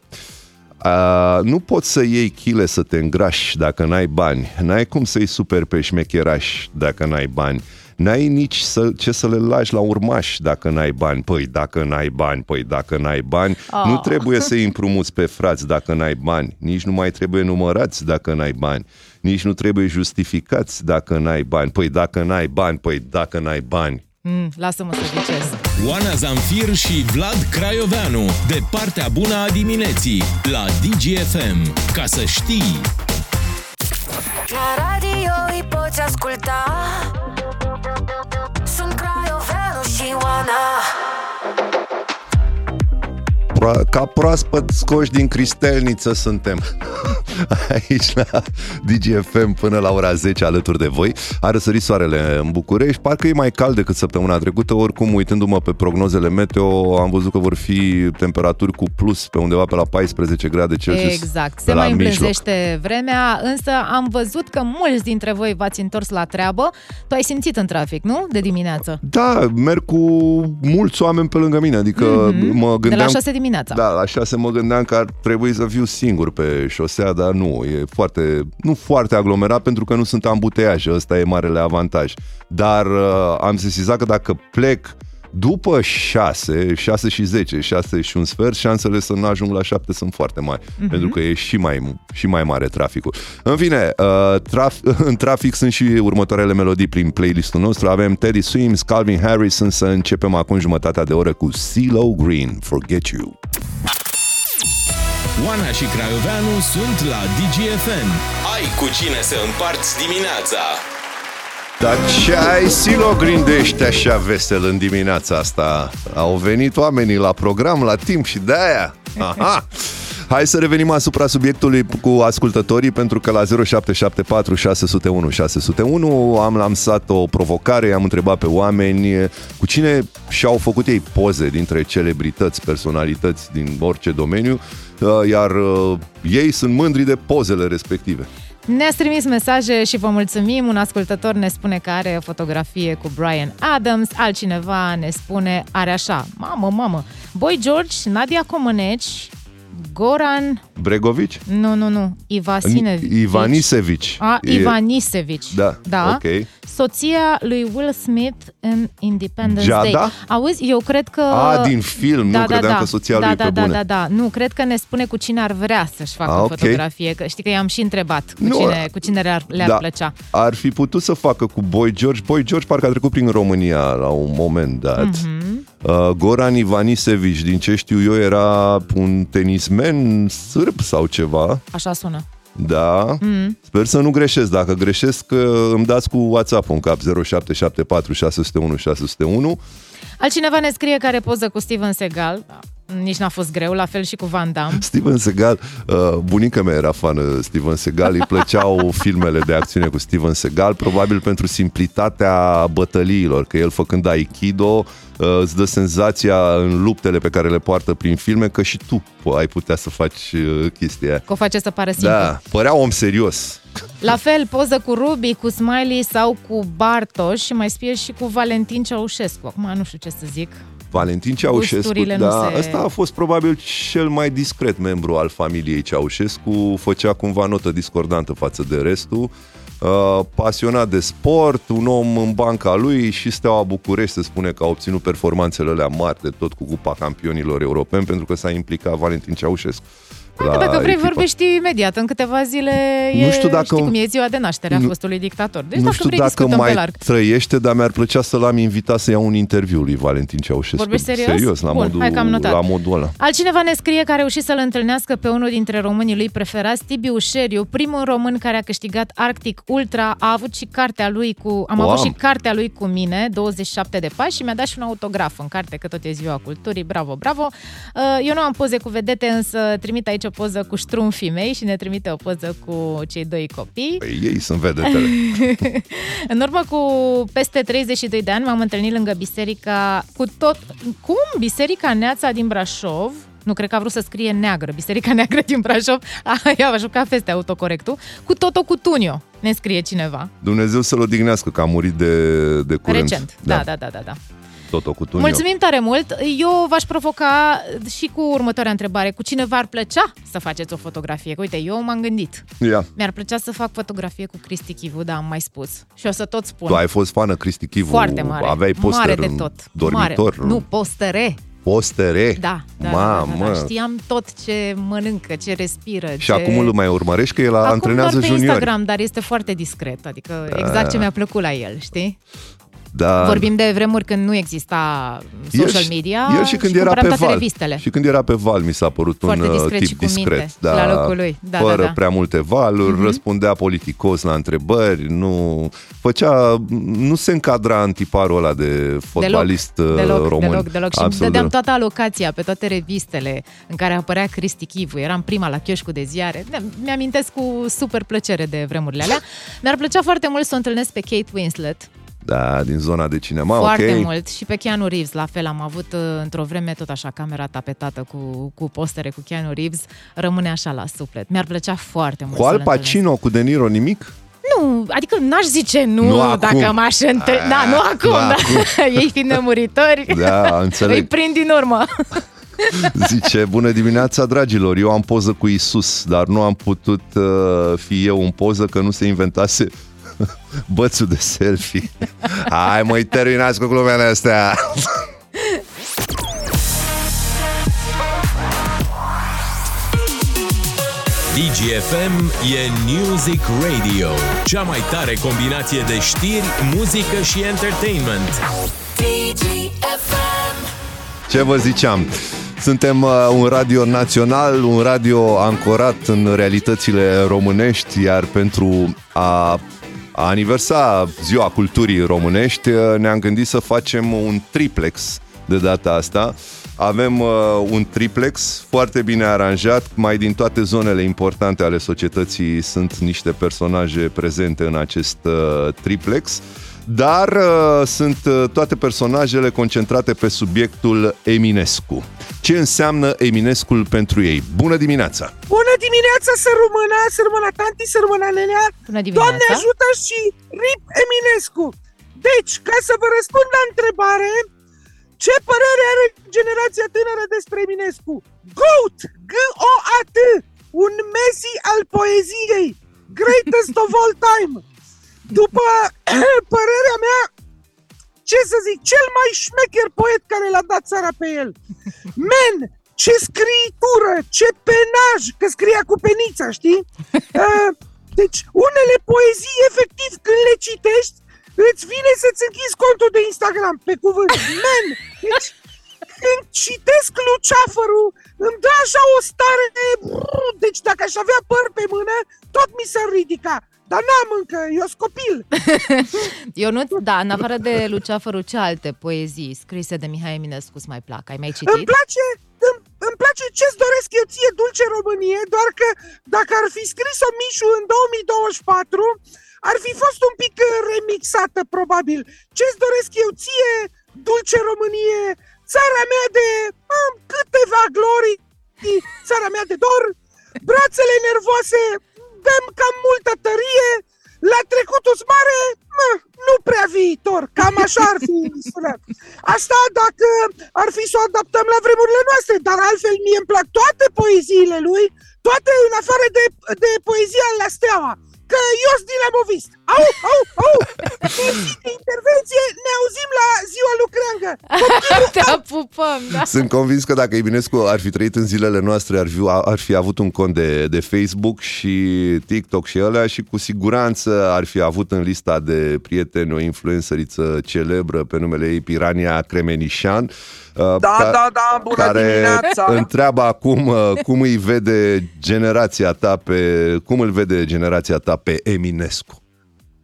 A, nu poți să iei chile să te îngrași dacă n-ai bani. N-ai cum să-i super pe șmecherași dacă n-ai bani. N-ai nici să, ce să le lași la urmași dacă n-ai bani. Păi dacă n-ai bani, păi dacă n-ai bani, Oh. nu trebuie să-i împrumuți pe frați dacă n-ai bani. Nici nu mai trebuie numărați dacă n-ai bani. Nici nu trebuie justificați dacă n-ai bani. Păi dacă n-ai bani, păi dacă n-ai bani. Mm, lasă-mă să ghicesc. Oana Zamfir și Vlad Craioveanu, de partea bună a dimineții, la DGFM. Ca să știi... La radio îi poți asculta Sunt Craioveanu și Oana Pro- ca proaspăt scoși din cristelniță suntem aici la DGFM până la ora 10 alături de voi. A răsărit soarele în București, parcă e mai cald decât săptămâna trecută, oricum uitându-mă pe prognozele meteo am văzut că vor fi temperaturi cu plus pe undeva pe la 14 grade Celsius. Exact, pe se la mai mijloc. îmblânzește vremea, însă am văzut că mulți dintre voi v-ați întors la treabă. Tu ai simțit în trafic, nu? De dimineață. Da, merg cu mulți oameni pe lângă mine, adică Mhm. mă De gândeam... la 6 dimineața. Da, la 6 mă gândeam că ar trebui să fiu singur pe șosea, dar nu, e foarte, nu foarte aglomerat pentru că nu sunt ambuteiaje, ăsta e marele avantaj. Dar uh, am sesizat că dacă plec după 6, 6 și 10, 6 și un sfert, șansele să nu ajung la 7 sunt foarte mari, Mhm. pentru că e și mai, și mai mare traficul. În fine, uh, traf- în trafic sunt și următoarele melodii prin playlistul nostru. Avem Teddy Swims, Calvin Harris, însă începem acum jumătatea de oră cu CeeLo Green, Forget You. Oana și Craioveanu sunt la DGFM. Ai cu cine să împarți dimineața. Dar ce ai silo grindești așa vesel în dimineața asta? Au venit oamenii la program la timp și de aia. Aha! Hai să revenim asupra subiectului cu ascultătorii pentru că la 0774 601 601 am lansat o provocare, am întrebat pe oameni cu cine și-au făcut ei poze dintre celebrități, personalități din orice domeniu, uh, iar uh, ei sunt mândri de pozele respective. Ne-ați trimis mesaje și vă mulțumim. Un ascultător ne spune că are o fotografie cu Brian Adams, altcineva ne spune, are așa, mamă, mamă, Boy George, Nadia Comăneci, Goran, Bregovici? nu, nu, nu, Ivasinevici. Ivanisevici. A, E- Ivanisevici. Da, da. ok. Soția lui Will Smith în Independence Giada? Day. Auzi, eu cred că... A, din film, nu credeam că soția da, lui e da, pe da, bune. da, da, nu, cred că ne spune cu cine ar vrea să-și facă A, o ok. fotografie, că știi că i-am și întrebat cu Nu, cine, cu cine le-ar, le-ar da, plăcea. Ar fi putut să facă cu Boy George. Boy George parcă a trecut prin România la un moment dat. Mhm. Uh, Goran Ivanisevici, din ce știu eu, era un tenismen sârb sau ceva. Așa sună. Da. Mm. Sper să nu greșesc. Dacă greșesc, uh, îmi dați cu WhatsApp în cap 0774 601 601. Altcineva ne scrie care poză cu Steven Segal. Nici n-a fost greu, la fel și cu Van Damme. Steven Segal, uh, bunica mea era fană Steven Segal, îi plăceau filmele de acțiune cu Steven Segal, probabil pentru simplitatea bătăliilor, că el făcând Aikido uh, îți dă senzația în luptele pe care le poartă prin filme că și tu po- ai putea să faci uh, chestia aia. Că o face să pară simplu. Da, părea om serios. La fel, poză cu Ruby, cu Smiley sau cu Bartoș și mai spie și cu Valentin Ceaușescu. Acum nu știu ce să zic. Valentin Ceaușescu, Gusturile nu da, se- ăsta a fost probabil cel mai discret membru al familiei Ceaușescu, făcea cumva notă discordantă față de restul. Uh, pasionat de sport, un om în banca lui și Steaua București se spune că a obținut performanțele alea mari de tot cu Cupa Campionilor Europeni pentru că s-a implicat Valentin Ceaușescu. Hai că dacă vrei echipa. vorbești imediat, în câteva zile e, Nu știu dacă- știi cum e ziua de naștere a Nu- fostului dictator. Deci nu dacă știu vrei dacă discutăm pe mai larg. trăiește, dar mi-ar plăcea să l-am invitat să iau un interviu lui Valentin Ceaușescu. Vorbești serios? Serios, la, Bun, modul, hai că am notat. la modul ăla. Altcineva ne scrie că a reușit să-l întâlnească pe unul dintre românii lui preferați, Tibi Ușeriu, primul român care a câștigat Arctic Ultra, a avut și cartea lui cu... Am Wow. avut și cartea lui cu mine, 27 de pași, și mi-a dat și un autograf în carte, că tot e ziua culturii, bravo, bravo. Uh, Eu nu am poze cu vedete, însă trimit aici o poză cu ștrumfii mei și ne trimite o poză cu cei doi copii. Păi ei sunt vedetele. În urmă cu peste 32 de ani m-am întâlnit lângă biserica cu tot... Cum? Biserica Neața din Brașov nu cred că a vrut să scrie neagră, Biserica Neagră din Brașov, a, a jucat peste autocorectul, cu Toto Cutunio, ne scrie cineva. Dumnezeu să-l odihnească, că a murit de, de curând. Recent. Da, da, da, da. da. Tot o cutunio. Mulțumim tare mult! Eu v-aș provoca și cu următoarea întrebare. Cu cine v-ar plăcea să faceți o fotografie? Că, uite, eu m-am gândit. Ia. Mi-ar plăcea să fac fotografie cu Cristi Chivu, da, am mai spus. Și o să tot spun. Tu ai fost fană Cristi Chivu, Foarte mare. aveai poster mare de în tot. dormitor. Mare. Nu, postere. Postere. Da, da, Mamă. da, da, da. Știam tot ce mănâncă, ce respiră. Și ce... acum îl mai urmărești că el Acum antrenează doar pe juniori. Instagram, dar este foarte discret. Adică exact ce mi-a plăcut la el, știi? Da. Vorbim de vremuri când nu exista social și- media el și când și era cumpăram pe toate val. revistele. Și când era pe val mi s-a părut Foarte un uh, discret tip și cu discret. minte, la locul lui. Da, fără da, da. prea multe valuri, Mhm. răspundea politicos la întrebări, nu făcea, nu se încadra în tiparul ăla de fotbalist deloc, uh, deloc, român. Deloc, deloc. Și îmi Absolut dădeam deloc. toată alocația pe toate revistele în care apărea Cristi Chivu. Eram prima la chioșcul de ziare. Da, Mi-amintesc cu super plăcere de vremurile alea. Mi-ar plăcea foarte mult să o întâlnesc pe Kate Winslet. Da, din zona de cinema, foarte ok. mult. Și pe Keanu Reeves, la fel. Am avut uh, într-o vreme tot așa camera tapetată cu, cu postere cu Keanu Reeves. Rămâne așa la suflet. Mi-ar plăcea foarte mult Cu să-l Al întâlnesc. Pacino, cu De Niro, nimic? Nu, adică n-aș zice nu, Nu acum. dacă m-aș întâlni. Da, nu acum, nu da. acum. Ei fiind nemuritori, Da, înțeleg. îi prind din urmă. Zice, bună dimineața, dragilor, eu am poză cu Isus, dar nu am putut uh, fi eu în poză că nu se inventase bățul de selfie. Hai măi, terminați cu glumele astea! DGFM e Music Radio, cea mai tare combinație de știri, muzică și entertainment. Ce vă ziceam? Suntem uh, un radio național, un radio ancorat în realitățile românești, iar pentru a, a aniversa Ziua Culturii Românești, uh, ne-am gândit să facem un triplex de data asta. Avem uh, un triplex foarte bine aranjat, mai din toate zonele importante ale societății sunt niște personaje prezente în acest uh, triplex. Dar uh, sunt uh, toate personajele concentrate pe subiectul Eminescu. Ce înseamnă Eminescul pentru ei? Bună dimineața! Bună dimineața, să rămână, să rămână tanti, să rămână nenea. Bună dimineața! Doamne ajută și RIP Eminescu. Deci, ca să vă răspund la întrebare, ce părere are generația tânără despre Eminescu? GOAT! G-O-A-T! Un Messi al poeziei! Greatest of all time! După părerea mea, ce să zic, cel mai șmecher poet care l-a dat țara pe el. Men, ce scritură, ce penaj, că scria cu penița, știi? Uh, deci, unele poezii, efectiv, când le citești, îți vine să-ți închizi contul de Instagram, pe cuvânt. Men, deci, când citesc Luceafărul, îmi dă așa o stare de... Deci dacă aș avea păr pe mână, tot mi s-ar ridica. Dar n-am încă, eu sunt copil. Eu nu, da, în afară de Luceafărul, ce alte poezii scrise de Mihai Eminescu îți mai plac? Ai mai citit? Îmi place, îmi, îmi place ce-ți doresc eu ție, Dulce Românie, doar că dacă ar fi scris-o Mișu în 2024, ar fi fost un pic uh, remixată, probabil. Ce-ți doresc eu ție, Dulce Românie, țara mea de am, câteva glorii, țara mea de dor, brațele nervoase, avem cam multă tărie, la trecutul mare, mă, nu prea viitor, cam așa ar fi sunat. Asta dacă ar fi să o adaptăm la vremurile noastre, dar altfel mie îmi plac toate poeziile lui, toate în afară de, de poezia la steaua că eu sunt dinamovist. Au, au, au! de intervenție, ne auzim la ziua lucrângă. Te pupăm, da. Sunt convins că dacă Eminescu ar fi trăit în zilele noastre, ar fi, ar fi avut un cont de, de Facebook și TikTok și alea și cu siguranță ar fi avut în lista de prieteni o influențăriță celebră pe numele ei Pirania Cremenișan da, ca, da, da, bună care dimineața! întreabă acum uh, cum îi vede generația ta pe cum îl vede generația ta pe Eminescu.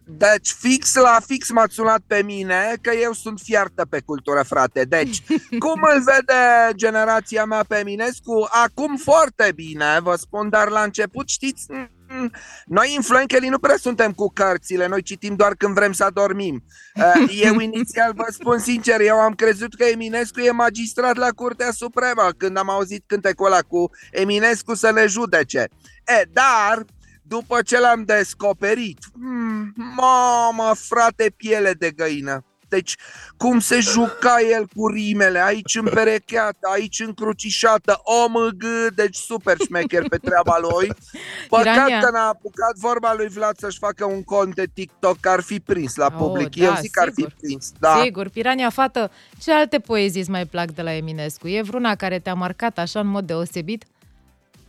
Deci fix la fix m-ați sunat pe mine că eu sunt fiartă pe cultură, frate. Deci, cum îl vede generația mea pe Eminescu? Acum foarte bine, vă spun, dar la început, știți, noi influencerii nu prea suntem cu cărțile, noi citim doar când vrem să dormim. Uh, eu inițial vă spun sincer, eu am crezut că Eminescu e magistrat la Curtea Supremă când am auzit cântecul ăla cu Eminescu să ne judece. E, dar după ce l-am descoperit, hmm, mamă, frate, piele de găină. Deci, cum se juca el cu rimele, aici împerecheată, aici încrucișată, OMG, deci super șmecher pe treaba lui. Păcat Irania. că n-a apucat vorba lui Vlad să-și facă un cont de TikTok, ar fi prins la public. Oh, da, Eu zic că ar fi prins. Da. Sigur, Pirania Fată, ce alte poezii îți mai plac de la Eminescu? E vreuna care te-a marcat așa în mod deosebit?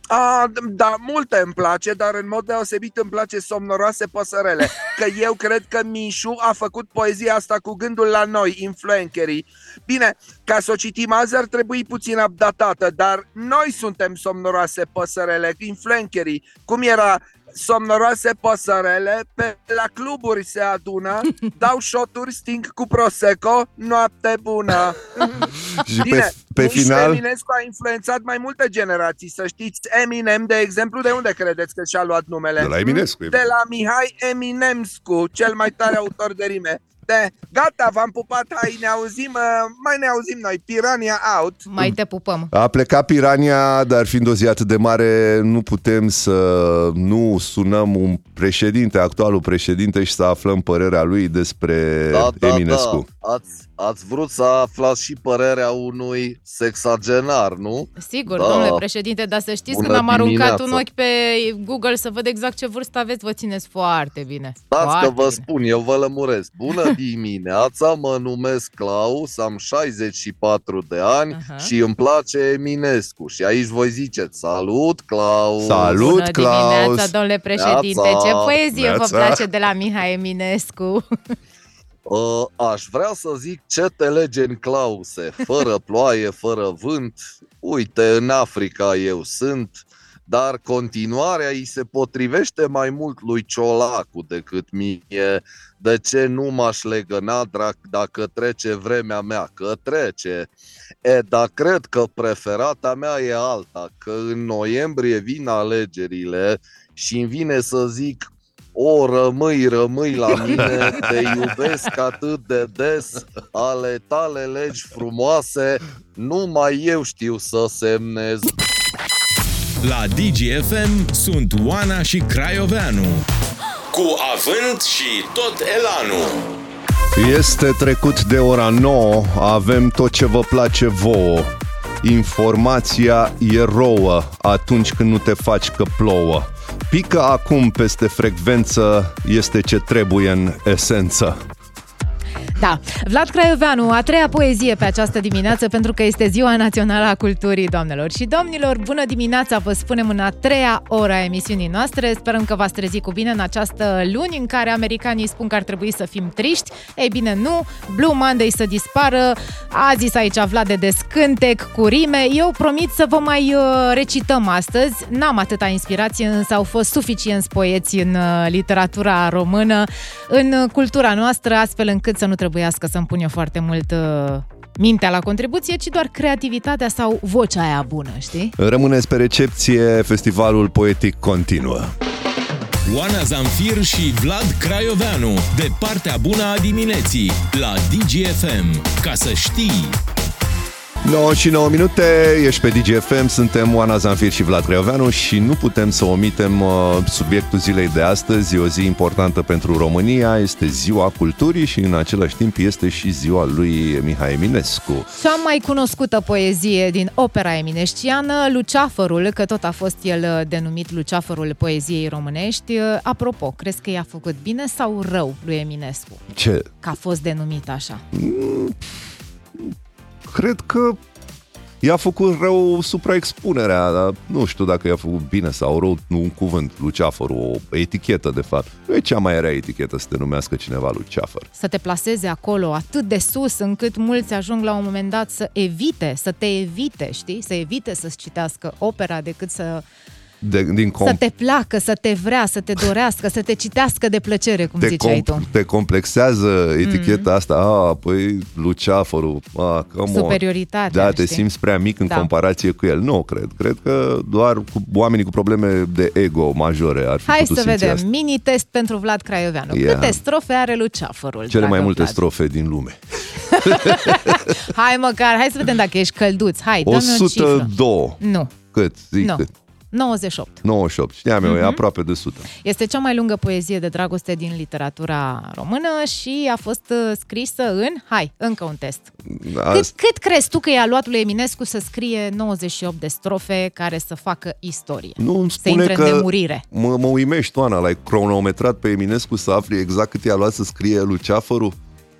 A, da, multe îmi place, dar în mod deosebit îmi place somnoroase păsărele. Că eu cred că Mișu a făcut poezia asta cu gândul la noi, influencerii. Bine, ca să o citim azi ar trebui puțin updatată, dar noi suntem somnoroase păsărele, influencerii. Cum era somnoroase păsărele, pe la cluburi se adună, dau șoturi, sting cu Prosecco, noapte bună. și Bine, pe, pe final... Eminescu a influențat mai multe generații, să știți. Eminem, de exemplu, de unde credeți că și-a luat numele? De la Eminescu. De la Mihai Eminemscu, cel mai tare autor de rime. De, gata, v-am pupat, hai, ne auzim, uh, mai ne auzim noi, Pirania out. Mai te pupăm. A plecat Pirania, dar fiind o zi atât de mare, nu putem să nu sunăm un președinte, actualul președinte și să aflăm părerea lui despre da, da, Eminescu. Da. Ați ați vrut să aflați și părerea unui sexagenar, nu? Sigur, da. domnule președinte, dar să știți Bună când am dimineața. aruncat un ochi pe Google să văd exact ce vârstă aveți, vă țineți foarte bine. Stați foarte că vă bine. spun, eu vă lămuresc. Bună dimineața, mă numesc Claus, am 64 de ani uh-huh. și îmi place Eminescu. Și aici voi ziceți, salut Claus! Salut Bună Claus! dimineața, domnule președinte! Neața. Ce poezie Neața. vă place de la Mihai Eminescu? Uh, aș vrea să zic ce te lege în clause, fără ploaie, fără vânt. Uite, în Africa eu sunt, dar continuarea îi se potrivește mai mult lui Ciolacu decât mie. De ce nu m-aș legăna drac dacă trece vremea mea? Că trece. E, dar cred că preferata mea e alta, că în noiembrie vin alegerile și îmi vine să zic o, rămâi, rămâi la mine, te iubesc atât de des, ale tale legi frumoase, numai eu știu să semnez. La DGFM sunt Oana și Craioveanu. Cu avânt și tot elanul. Este trecut de ora 9, avem tot ce vă place vouă. Informația e rouă atunci când nu te faci că plouă. Pică acum peste frecvență este ce trebuie în esență. Da, Vlad Craioveanu, a treia poezie pe această dimineață pentru că este Ziua Națională a Culturii, doamnelor și domnilor. Bună dimineața, vă spunem în a treia ora a emisiunii noastre. Sperăm că v-ați trezit cu bine în această luni în care americanii spun că ar trebui să fim triști. Ei bine, nu. Blue Monday să dispară. A zis aici Vlad de descântec cu rime. Eu promit să vă mai uh, recităm astăzi. N-am atâta inspirație, însă au fost suficienți poeți în uh, literatura română, în uh, cultura noastră, astfel încât să nu trebuiască să-mi pun eu foarte mult uh, mintea la contribuție, ci doar creativitatea sau vocea aia bună, știi? Rămâneți pe recepție, festivalul poetic continuă. Oana Zamfir și Vlad Craioveanu, de partea bună a dimineții, la DGFM. Ca să știi... 9 și 9 minute, ești pe DGFM, suntem Oana Zanfir și Vlad Creoveanu și nu putem să omitem uh, subiectul zilei de astăzi, e o zi importantă pentru România, este ziua culturii și în același timp este și ziua lui Mihai Eminescu. Cea mai cunoscută poezie din opera eminesciană, Luceafărul, că tot a fost el uh, denumit Luceafărul poeziei românești. Uh, Apropo, crezi că i-a făcut bine sau rău lui Eminescu? Ce? Că a fost denumit așa. Cred că i-a făcut rău supraexpunerea, dar nu știu dacă i-a făcut bine sau rău, nu un cuvânt, Luceafăr, o etichetă de fapt. Nu e cea mai rea etichetă să te numească cineva Luceafăr. Să te plaseze acolo atât de sus încât mulți ajung la un moment dat să evite, să te evite, știi? Să evite să-ți citească opera decât să De, din com- Să te placă, să te vrea, să te dorească, să te citească de plăcere, cum te, ziceai tu. te complexează eticheta mm-hmm. asta, a, păi Luceafărul, a, come on. Superioritatea, Da, te știi? simți prea mic în Da. comparație cu el. Nu, cred. Cred că doar cu oamenii cu probleme de ego majore ar fi Hai putut să simți vedem. asta. Mini-test pentru Vlad Craioveanu. Ia. Câte strofe are Luceafărul? Cele mai dragă multe Vlad? strofe din lume. Hai măcar, hai să vedem dacă ești călduț. Hai, dă-mi o cifră. 102. Nu, Cât? Zic nu. cât? 98. 98. Știam eu, e Mhm. aproape de 100. Este cea mai lungă poezie de dragoste din literatura română și a fost uh, scrisă în... Hai, încă un test. Cât, cât crezi tu că i-a luat lui Eminescu să scrie 98 de strofe care să facă istorie? Nu îmi să spune intre că în nemurire. mă, mă uimești, Toana, l-ai cronometrat pe Eminescu să afli exact cât i-a luat să scrie Luceafărul?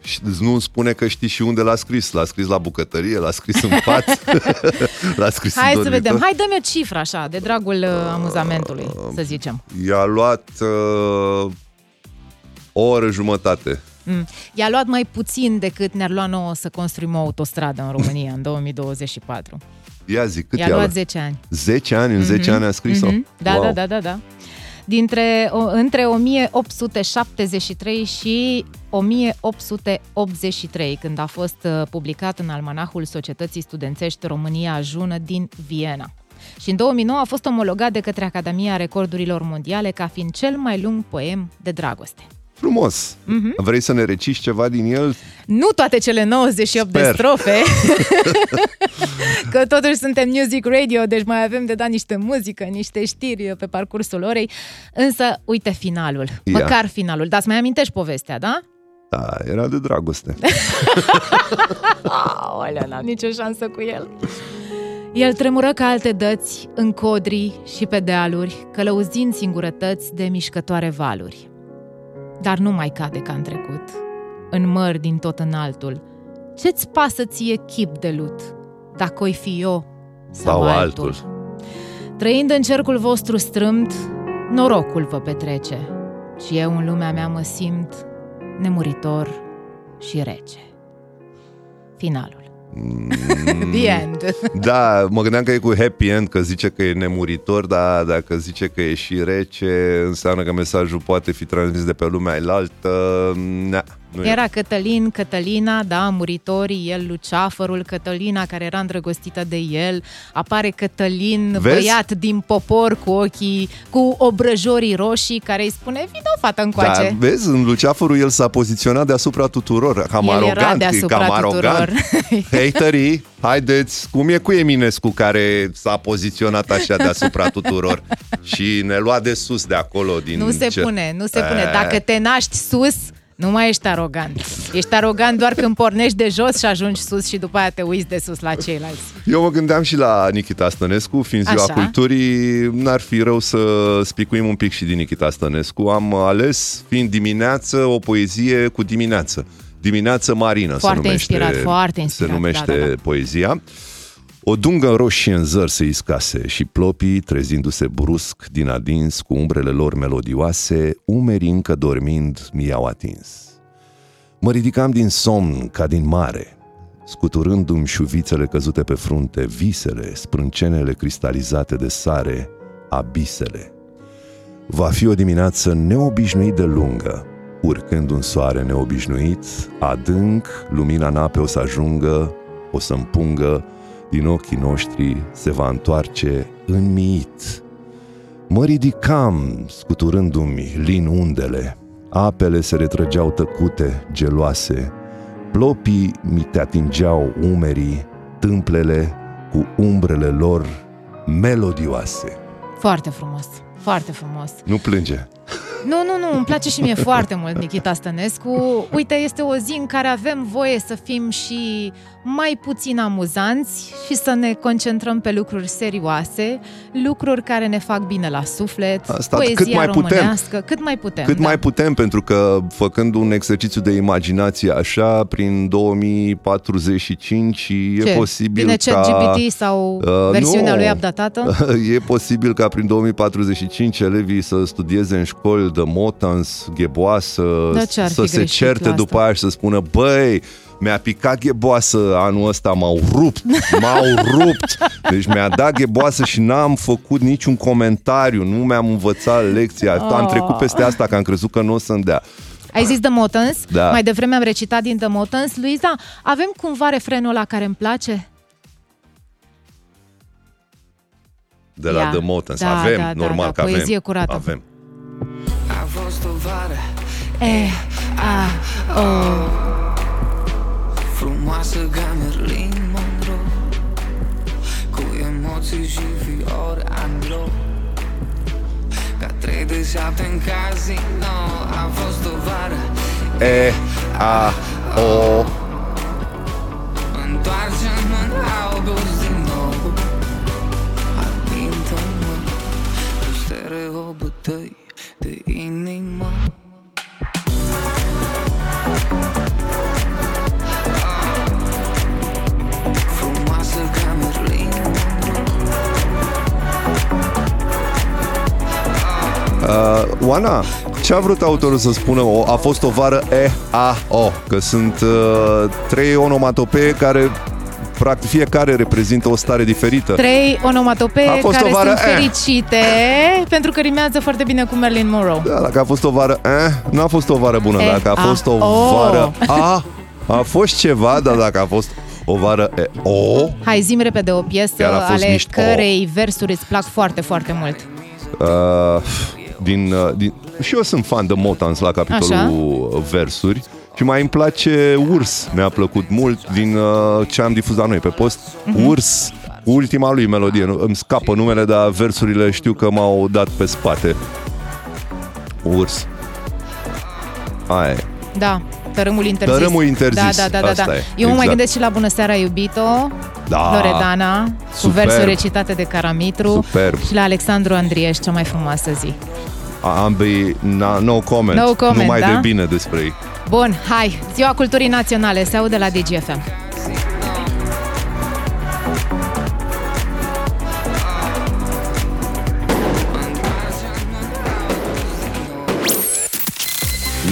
Și nu îmi spune că știi și unde l-a scris. L-a scris la bucătărie, l-a scris în pat, l-a scris Hai în să dormitor. vedem. Hai, dă-mi o cifră așa, de dragul uh, amuzamentului, să zicem. I-a luat uh, o oră jumătate. Mm. I-a luat mai puțin decât ne-ar lua nouă să construim o autostradă în România în 2024. Ia zi, cât I-a luat 10 ani. 10 ani? În 10 ani a scris-o? Mhm. Da, Wow. da, da, da, da. Dintre, o, între 1873 și 1883, când a fost uh, publicat în almanahul Societății Studențești România Ajună din Viena. Și în 2009 a fost omologat de către Academia Recordurilor Mondiale ca fiind cel mai lung poem de dragoste. Frumos. Mhm. Vrei să ne reciși ceva din el? Nu toate cele 98 de Sper. strofe, că totuși suntem Music Radio, deci mai avem de dat niște muzică, niște știri pe parcursul orei, însă uite finalul, Ia. măcar finalul, dar să mai amintești povestea, da? Da, era de dragoste. Aolea, n-am nicio șansă cu el. El tremură ca alte dăți, în codri și pe dealuri, călăuzind singurătăți de mișcătoare valuri. Dar nu mai cade ca în trecut, în mări din tot înaltul. Ce-ți pasă ție chip de lut, dacă oi fi eu sau, Sau altul? altul. Trăind în cercul vostru strâmt, norocul vă petrece, și eu în lumea mea mă simt nemuritor și rece. Finalul. The end. Da, mă gândeam că e cu happy end, că zice că e nemuritor, dar dacă zice că e și rece, înseamnă că mesajul poate fi transmis de pe lumea elaltă. Na, nu e. Era Cătălin, Cătălina, da, muritorii, el Luceafărul, Cătălina care era îndrăgostită de el, apare Cătălin, Vezi? băiat din popor cu ochii, cu obrăjorii roșii, care îi spune, vină fată încoace. Da, vezi, în Luceafărul el s-a poziționat deasupra tuturor, cam El era arogant, e deasupra cam arogant. tuturor. Haterii, haideți, cum e cu Eminescu care s-a poziționat așa deasupra tuturor și ne lua de sus de acolo din Nu se cer. pune, nu se pune. Eh. Dacă te naști sus, nu mai ești arogant. Ești arogant doar când pornești de jos și ajungi sus și după aia te uiți de sus la ceilalți. Eu mă gândeam și la Nikita Stănescu, fiind ziua Așa. culturii, n-ar fi rău să spicuim un pic și din Nikita Stănescu. Am ales, fiind dimineață, o poezie cu dimineață. Dimineață marină Foarte se numește, inspirat, foarte inspirat, se numește da, da, da. poezia. O dungă roșie în zăr se iscase și plopii, trezindu-se brusc din adins cu umbrele lor melodioase, umerii încă dormind mi-au atins. Mă ridicam din somn ca din mare, scuturându-mi șuvițele căzute pe frunte, visele, sprâncenele cristalizate de sare, abisele. Va fi o dimineață neobișnuit de lungă, urcând un soare neobișnuit, adânc, lumina în ape o să ajungă, o să împungă, din ochii noștri se va întoarce înmiit. Mă ridicam, scuturându-mi lin undele, apele se retrăgeau tăcute, geloase, plopii mi te atingeau umerii, tâmplele cu umbrele lor melodioase. Foarte frumos, foarte frumos. Nu plânge. Nu, nu, nu, îmi place și mie foarte mult Nikita Stănescu. Uite, este o zi în care avem voie să fim și mai puțin amuzanți și să ne concentrăm pe lucruri serioase, lucruri care ne fac bine la suflet, Asta poezia cât mai putem. românească, cât mai putem. Cât da. mai putem, pentru că făcând un exercițiu de imaginație așa, prin 2045 e Ce? posibil Vine ca... ChatGPT sau Uh, versiunea nu. lui updatată? E posibil ca prin 2045 elevii să studieze în școli de motans, gheboasă, Da, ce ar să fi se greșit certe la după aia și să spună Băi, mi-a picat gheboasă anul ăsta, m-au rupt, m-au rupt. Deci mi-a dat gheboasă și n-am făcut niciun comentariu, nu mi-am învățat lecția. Am Oh. trecut peste asta, că am crezut că nu o să-mi dea. Ai zis The Motans? Da. Mai devreme am recitat din The Motans. Luiza, avem cumva refrenul ăla care îmi place? De la Ia. The Motans. Da, avem, da, da, normal da, că avem. poezie curată. Avem. E, a, o. frumoasă ca Marilyn Monroe Cu emoții și fiori anglo Ca trei de șapte în casino A fost o vară E, a, o. Întoarce-mă în august din nou Amintă-mă Cu stereobătăi de inimă Uh, Oana, ce a vrut autorul să spună? O, a fost o vară E, A, O, că sunt uh, trei onomatopee care practic fiecare reprezintă o stare diferită. Trei onomatopee A fost care o vară, sunt eh. fericite pentru că rimează foarte bine cu Marilyn Monroe. Da, dacă a fost o vară eh, nu a fost o vară bună. E, Dacă a A, fost o O. vară A, a fost ceva, dar dacă a fost o vară E, O, Hai, zim repede o piesă Chiar a fost ale niște- cărei versuri îți plac foarte, foarte mult. uh, din, uh, din, și eu sunt fan de Motans la capitolul Așa. versuri și mai îmi place Urs, mi-a plăcut mult din uh, ce am difuzat noi pe post. Mhm. Urs, ultima lui melodie, nu, îmi scapă numele, dar versurile știu că m-au dat pe spate. Urs. Aia e. Da, tărâmul interzis. Tărâmul interzis, Da, da, da, da. asta da. e, Eu mă mai exact. gândesc și la Bună seara, iubito, Da. Loredana, cu Superb. versuri recitate de Caramitru Superb. și la Alexandru Andrieș, cea mai frumoasă zi. A- Ambii, na, no comment. No comment, Numai da? de bine despre ei. Bun, hai, Ziua Culturii Naționale, se aude la DGFM.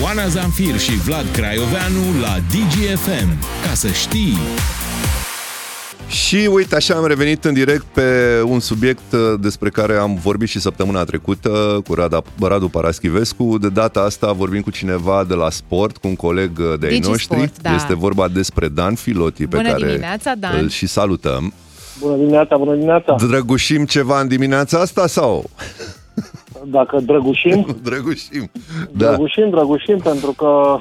Oana Zanfir și Vlad Craioveanu la DGFM. Ca să știi... Și uite, așa am revenit în direct pe un subiect uh, despre care am vorbit și săptămâna trecută cu Rada, Radu Paraschivescu. De data asta vorbim cu cineva de la sport, cu un coleg uh, de ai Digi noștri. Sport, da. Este vorba despre Dan Filoti, pe Bună care dimineața, Dan. îl și salutăm. Bună dimineața, bună dimineața. Drăgușim ceva în dimineața asta sau? Dacă drăgușim, Drăgușim. da. drăgușim, drăgușim, pentru că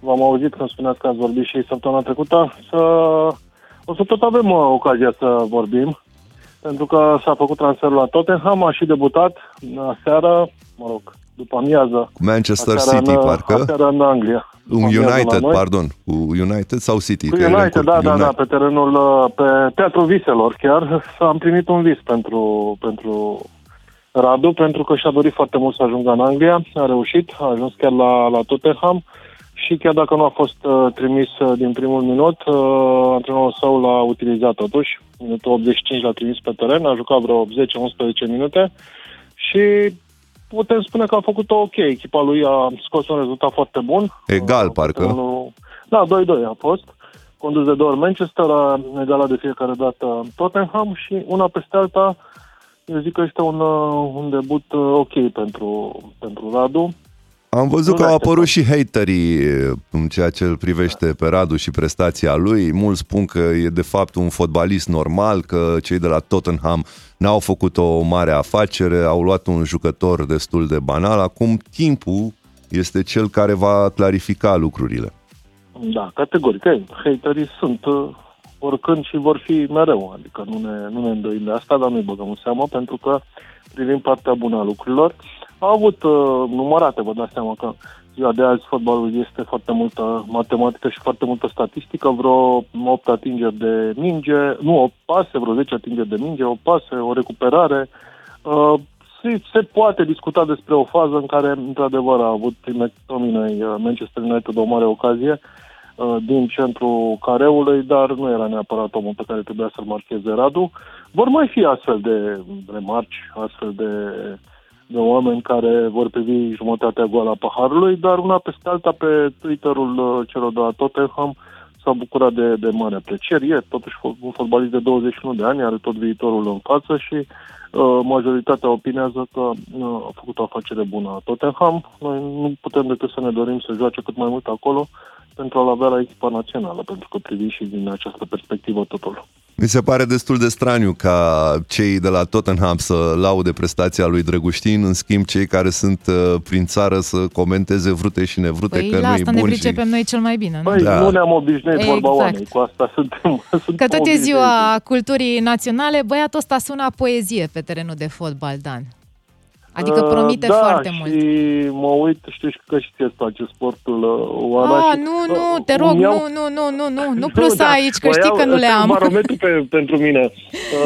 v-am auzit când spuneați că ați vorbit și săptămâna trecută, să o să tot avem uh, ocazia să vorbim, pentru că s-a făcut transferul la Tottenham, a și debutat seară, mă rog, după amiază. Cu Manchester aseară City, în, parcă? Aseară în Anglia. Un După amiază la United, noi. pardon. Cu United sau City? Cu Că ele United, încurc. da, da, da, United. pe terenul, uh, pe Teatrul Viselor chiar, am primit un vis pentru, pentru Radu, pentru că și-a dorit foarte mult să ajungă în Anglia, a reușit, a ajuns chiar la, la Tottenham și chiar dacă nu a fost uh, trimis uh, din primul minut, uh, antrenorul său l-a utilizat totuși, minutul 85 l-a trimis pe teren, a jucat vreo 10-11 minute și putem spune că a făcut-o ok. Echipa lui a scos un rezultat foarte bun. Egal, parcă. Unul- Da, 2-2 a fost. Condus de două ori Manchester, a egalat de fiecare dată Tottenham și una peste alta, eu zic că este un, uh, un debut uh, ok pentru, pentru Radu. Am văzut Nu că au ne apărut și haterii în ceea ce îl privește pe Radu și prestația lui. Mulți spun că e de fapt un fotbalist normal, că cei de la Tottenham n-au făcut o mare afacere, au luat un jucător destul de banal. Acum timpul este cel care va clarifica lucrurile. Da, categoric. Ei, haterii sunt, uh, oricând și vor fi mereu. Adică nu ne, nu ne îndoim de asta, dar nu-i băgăm în seamă, pentru că privim partea bună a lucrurilor. Au avut uh, numărate, vă dați seama că ziua de azi fotbalul este foarte multă matematică și foarte multă statistică, vreo 8 atingeri de minge, nu, o pase, vreo 10 atingeri de minge, o pase, o recuperare. Uh, se, se poate discuta despre o fază în care, într-adevăr, a avut McTominay, uh, Manchester United o mare ocazie uh, din centrul careului, dar nu era neapărat omul pe care trebuia să-l marcheze Radu. Vor mai fi astfel de remarci, astfel de de oameni care vor privi jumătatea goală a paharului, dar una peste alta pe Twitterul uh, celor de la Tottenham s-a bucurat de, de mare apreciere. E totuși un fotbalist de 21 de ani, are tot viitorul în față și uh, majoritatea opinează că uh, a făcut o afacere bună Tottenham. Noi nu putem decât să ne dorim să joace cât mai mult acolo pentru a-l avea la echipa națională, pentru că privim și din această perspectivă totul. Mi se pare destul de straniu ca cei de la Tottenham să laude prestația lui Drăguștin, în schimb cei care sunt uh, prin țară să comenteze vrute și nevrute Păi că la nu asta e ne bun pricepem și... noi cel mai bine, nu? Păi, Da. nu ne-am obișnuit Exact. vorba oamenii, cu asta suntem, suntem Că tot e obișnuiți. ziua culturii naționale, băiatul ăsta sună a poezie pe terenul de fotbal, Dan. Adică Uh, promite da, foarte și mult. mă uit, știu și că și ție îți place sportul, uh, Oana. Ah, și, nu, nu, uh, te rog, îmi iau- nu, nu, nu, nu, nu, nu plus da, aici, că mă știi iau- că nu le ăsta e am. un barometru pe, pentru mine.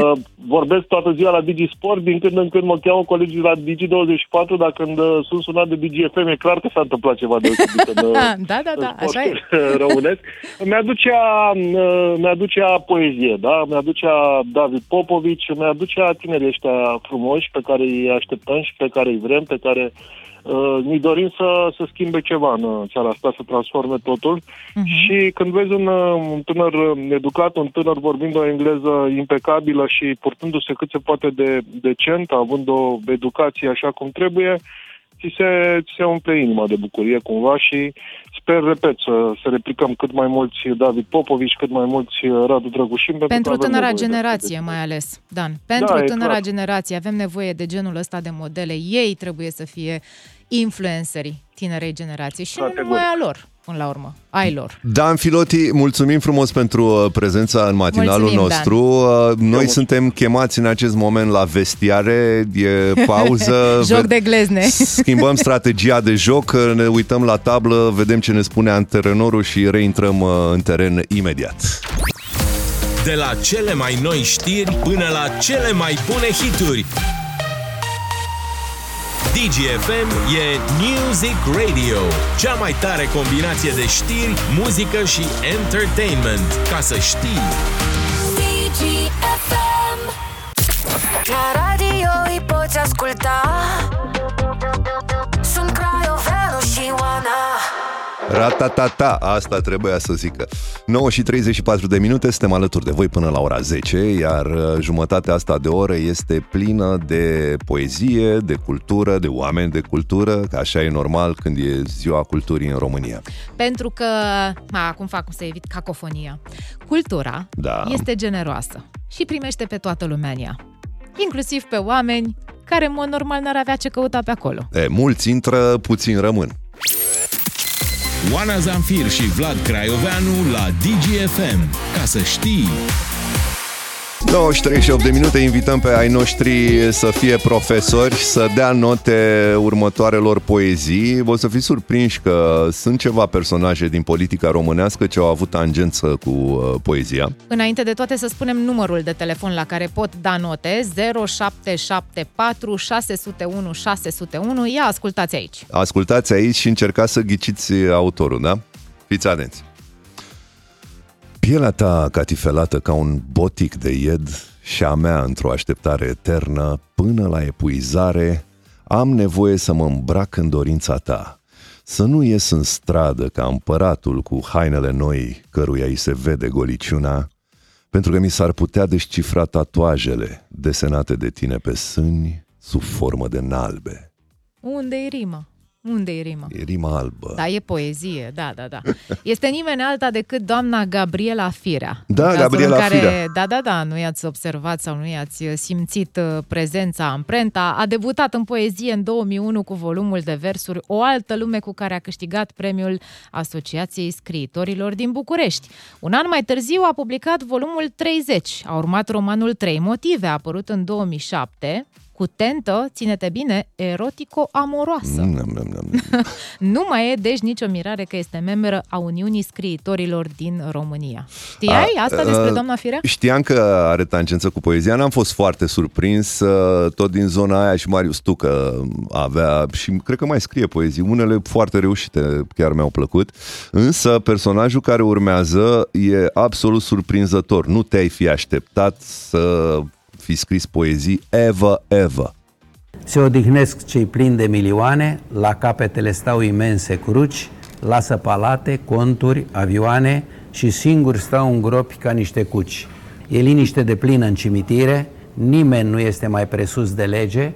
Uh, vorbesc toată ziua la Digisport, din când în când mă cheamă colegii la Digi24, dar când uh, sunt sunat de DGFM, e clar că s-a întâmplat ceva deosebit în, uh, Da, da, da, așa e. sportul românesc. Mi-aducea, uh, mi-aducea poezie, da? Mi-aducea David Popovici, mi-aducea tinerii ăștia frumoși pe care îi așteptăm și pe care îi vrem, pe care uh, ne dorim să, să schimbe ceva în uh, țara asta, să transforme totul. Și când vezi un, uh, un tânăr uh, educat, un tânăr vorbind o engleză impecabilă și purtându-se cât se poate de decent, având o educație așa cum trebuie, ți se, ți se umple inima de bucurie cumva și sper, repet, să, să replicăm cât mai mulți David Popovici, cât mai mulți uh, Radu Drăgușin. Pentru, Pentru că avem tânăra nevoie de generație, mai ales, Dan. Pentru Da, e tânăra clar. generație avem nevoie de genul ăsta de modele. Ei trebuie să fie influencerii tinerei generații și nu numai a lor, până la urmă, ai lor. Dan Filoti, mulțumim frumos pentru uh, prezența în matinalul Mulțumim, nostru. Uh, Noi suntem chemați în acest moment la vestiare, e pauză. Joc ve- de glezne. Schimbăm strategia de joc, ne uităm la tablă, vedem ce ne spune antrenorul și reintrăm uh, în teren imediat. De la cele mai noi știri până la cele mai bune hituri. DGFM e Music Radio, cea mai tare combinație de știri, muzică și entertainment. Ca să știi! DGFM La radio îi poți asculta Sunt Craioveanu și Oana Ratatata, asta trebuia să zică. 9 și 34 de minute, suntem alături de voi până la ora 10, iar uh, jumătatea asta de oră este plină de poezie, de cultură, de oameni de cultură, că așa e normal când e ziua culturii în România. Pentru că, a, acum fac cum să evit cacofonia, cultura Da. este generoasă și primește pe toată lumea în ea. Inclusiv pe oameni care, în mod normal, n-ar avea ce căuta pe acolo. E, mulți intră, puțin rămân. Oana Zamfir și Vlad Craioveanu la DGFM. Ca să știi! 9 și 38 de minute, invităm pe ai noștri să fie profesori, să dea note următoarelor poezii. O să fiți surprinși că sunt ceva personaje din politica românească ce au avut tangență cu uh, poezia. Înainte de toate să spunem numărul de telefon la care pot da note 0774 601 601. Ia ascultați aici. Ascultați aici și încercați să ghiciți autorul, da? Fiți atenți. Pielea ta catifelată ca un botic de ied și a mea într-o așteptare eternă până la epuizare, am nevoie să mă îmbrac în dorința ta, să nu ies în stradă ca împăratul cu hainele noi căruia îi se vede goliciuna, pentru că mi s-ar putea descifra tatuajele desenate de tine pe sâni sub formă de nalbe. Unde-i rima? Unde e rima? E rima albă. Da, e poezie, da, da, da. Este nimeni alta decât doamna Gabriela Firea. Da, În cazul Gabriela în care, Firea. Da, da, da, nu i-ați observat sau nu i-ați simțit uh, prezența, amprenta. A debutat în poezie în 2001 cu volumul de versuri O altă lume cu care a câștigat premiul Asociației Scriitorilor din București. Un an mai târziu a publicat volumul 30. A urmat romanul Trei motive, a apărut în 2007 cu tentă, ține-te bine, erotico-amoroasă. Mm, mm, mm, mm. Nu mai e, deci, nicio mirare că este membră a Uniunii Scriitorilor din România. Știai A, asta a, despre doamna Firea? Știam că are tangență cu poezia, n-am fost foarte surprins, uh, tot din zona aia și Marius Tucă avea și cred că mai scrie poezii, unele foarte reușite, chiar mi-au plăcut, însă personajul care urmează e absolut surprinzător, nu te-ai fi așteptat să fi scris poezii ever, ever. Se odihnesc cei plini de milioane, la capetele stau imense cruci, lasă palate, conturi, avioane și singuri stau în gropi ca niște cuci. E liniște de plină în cimitire, nimeni nu este mai presus de lege,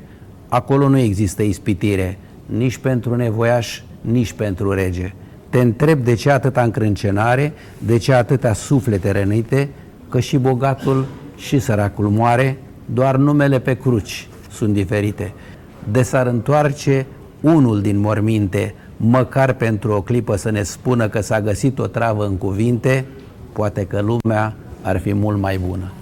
acolo nu există ispitire, nici pentru nevoiaș, nici pentru rege. Te întreb de ce atâta încrâncenare, de ce atâtea suflete rănite, că și bogatul și săracul moare, doar numele pe cruci sunt diferite. De s-ar întoarce unul din morminte, măcar pentru o clipă să ne spună că s-a găsit o travă în cuvinte, poate că lumea ar fi mult mai bună.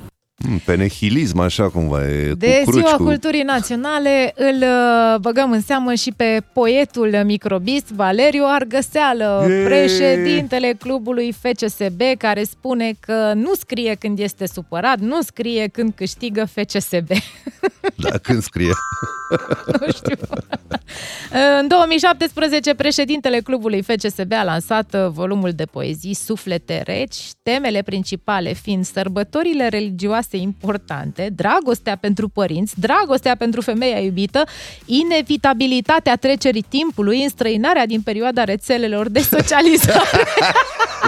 Mm, Pe nihilism, așa cumva, e De cu cruci, Ziua cu... Culturii Naționale îl uh, băgăm în seamă și pe poetul microbist Valeriu Argăseală, Yay! președintele clubului FCSB, care spune că nu scrie când este supărat, nu scrie când câștigă FCSB. Da, când scrie. nu știu. În 2017, președintele clubului FCSB a lansat uh, volumul de poezii Suflete reci, temele principale fiind sărbătorile religioase importante, dragostea pentru părinți, dragostea pentru femeia iubită, inevitabilitatea trecerii timpului, înstrăinarea din perioada rețelelor de socializare.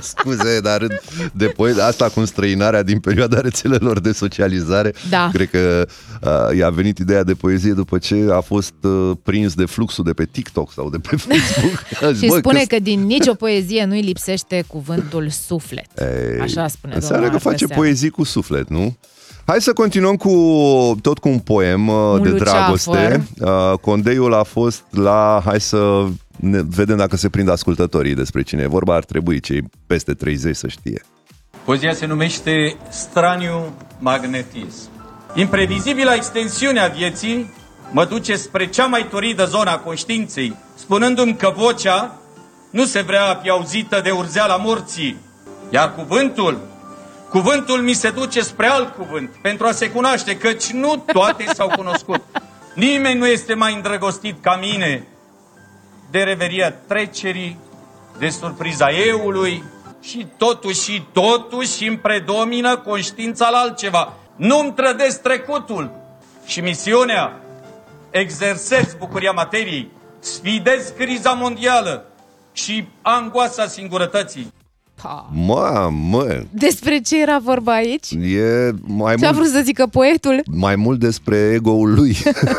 Scuze, dar de poet, asta cu străinarea din perioada rețelelor de socializare, Da. cred că uh, i-a venit ideea de poezie după ce a fost uh, prins de fluxul de pe TikTok sau de pe Facebook. Aș zis, Și "Bă, spune că că din nicio poezie nu-i lipsește cuvântul suflet. Ei, Așa spune Înseamnă domnul că face Argăseală. poezii cu suflet, nu? Hai să continuăm cu tot cu un poem uh, Un de luceafăr. dragoste. Uh, Condeiul a fost la... Hai să ne vedem dacă se prind ascultătorii despre cine e vorba. Ar trebui cei peste 30 să știe. Poezia se numește Straniu magnetism. Imprevizibila extensiune a vieții mă duce spre cea mai turidă zona conștiinței, spunându-mi că vocea nu se vrea a fi auzită de urzeala morții, iar cuvântul, cuvântul mi se duce spre alt cuvânt, pentru a se cunoaște, căci nu toate s-au cunoscut. Nimeni nu este mai îndrăgostit ca mine de reveria trecerii, de surpriza eului și totuși, și totuși îmi predomină conștiința la altceva. Nu-mi trădesc trecutul și misiunea, exersez bucuria materiei, sfidez criza mondială și angoasa singurătății. Mamă, Despre ce era vorba aici? e mai Ce a vrut mult, să zică poetul? mai mult despre ego-ul lui.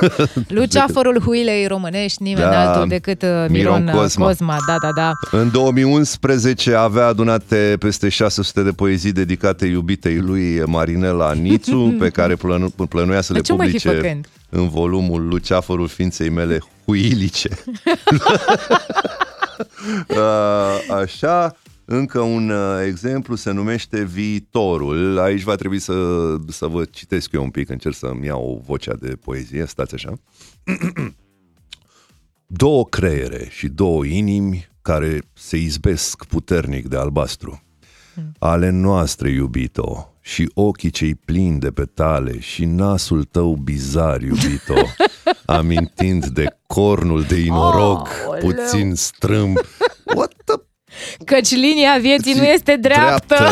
Luceafărul huilei românești, nimeni Da, altul decât uh, Miron, Miron uh, Cosma. Cosma. Da, da, da. În 2011 avea adunate peste 600 de poezii dedicate iubitei lui Marinela Nițu, pe care plănu- plănuia să Dar le ce mai fi publice făcând? în volumul Luceafărul ființei mele huilice. Uh, Așa, încă un uh, exemplu se numește Viitorul. Aici va trebui să, să vă citesc eu un pic, încerc să-mi iau vocea de poezie. Stați așa. două creiere și două inimi care se izbesc puternic de albastru. Ale noastre, iubito, și ochii cei plini de petale și nasul tău bizar, iubito, amintind de cornul de inorog, Aoleu. puțin strâmb. What the Căci linia vieții nu este dreaptă.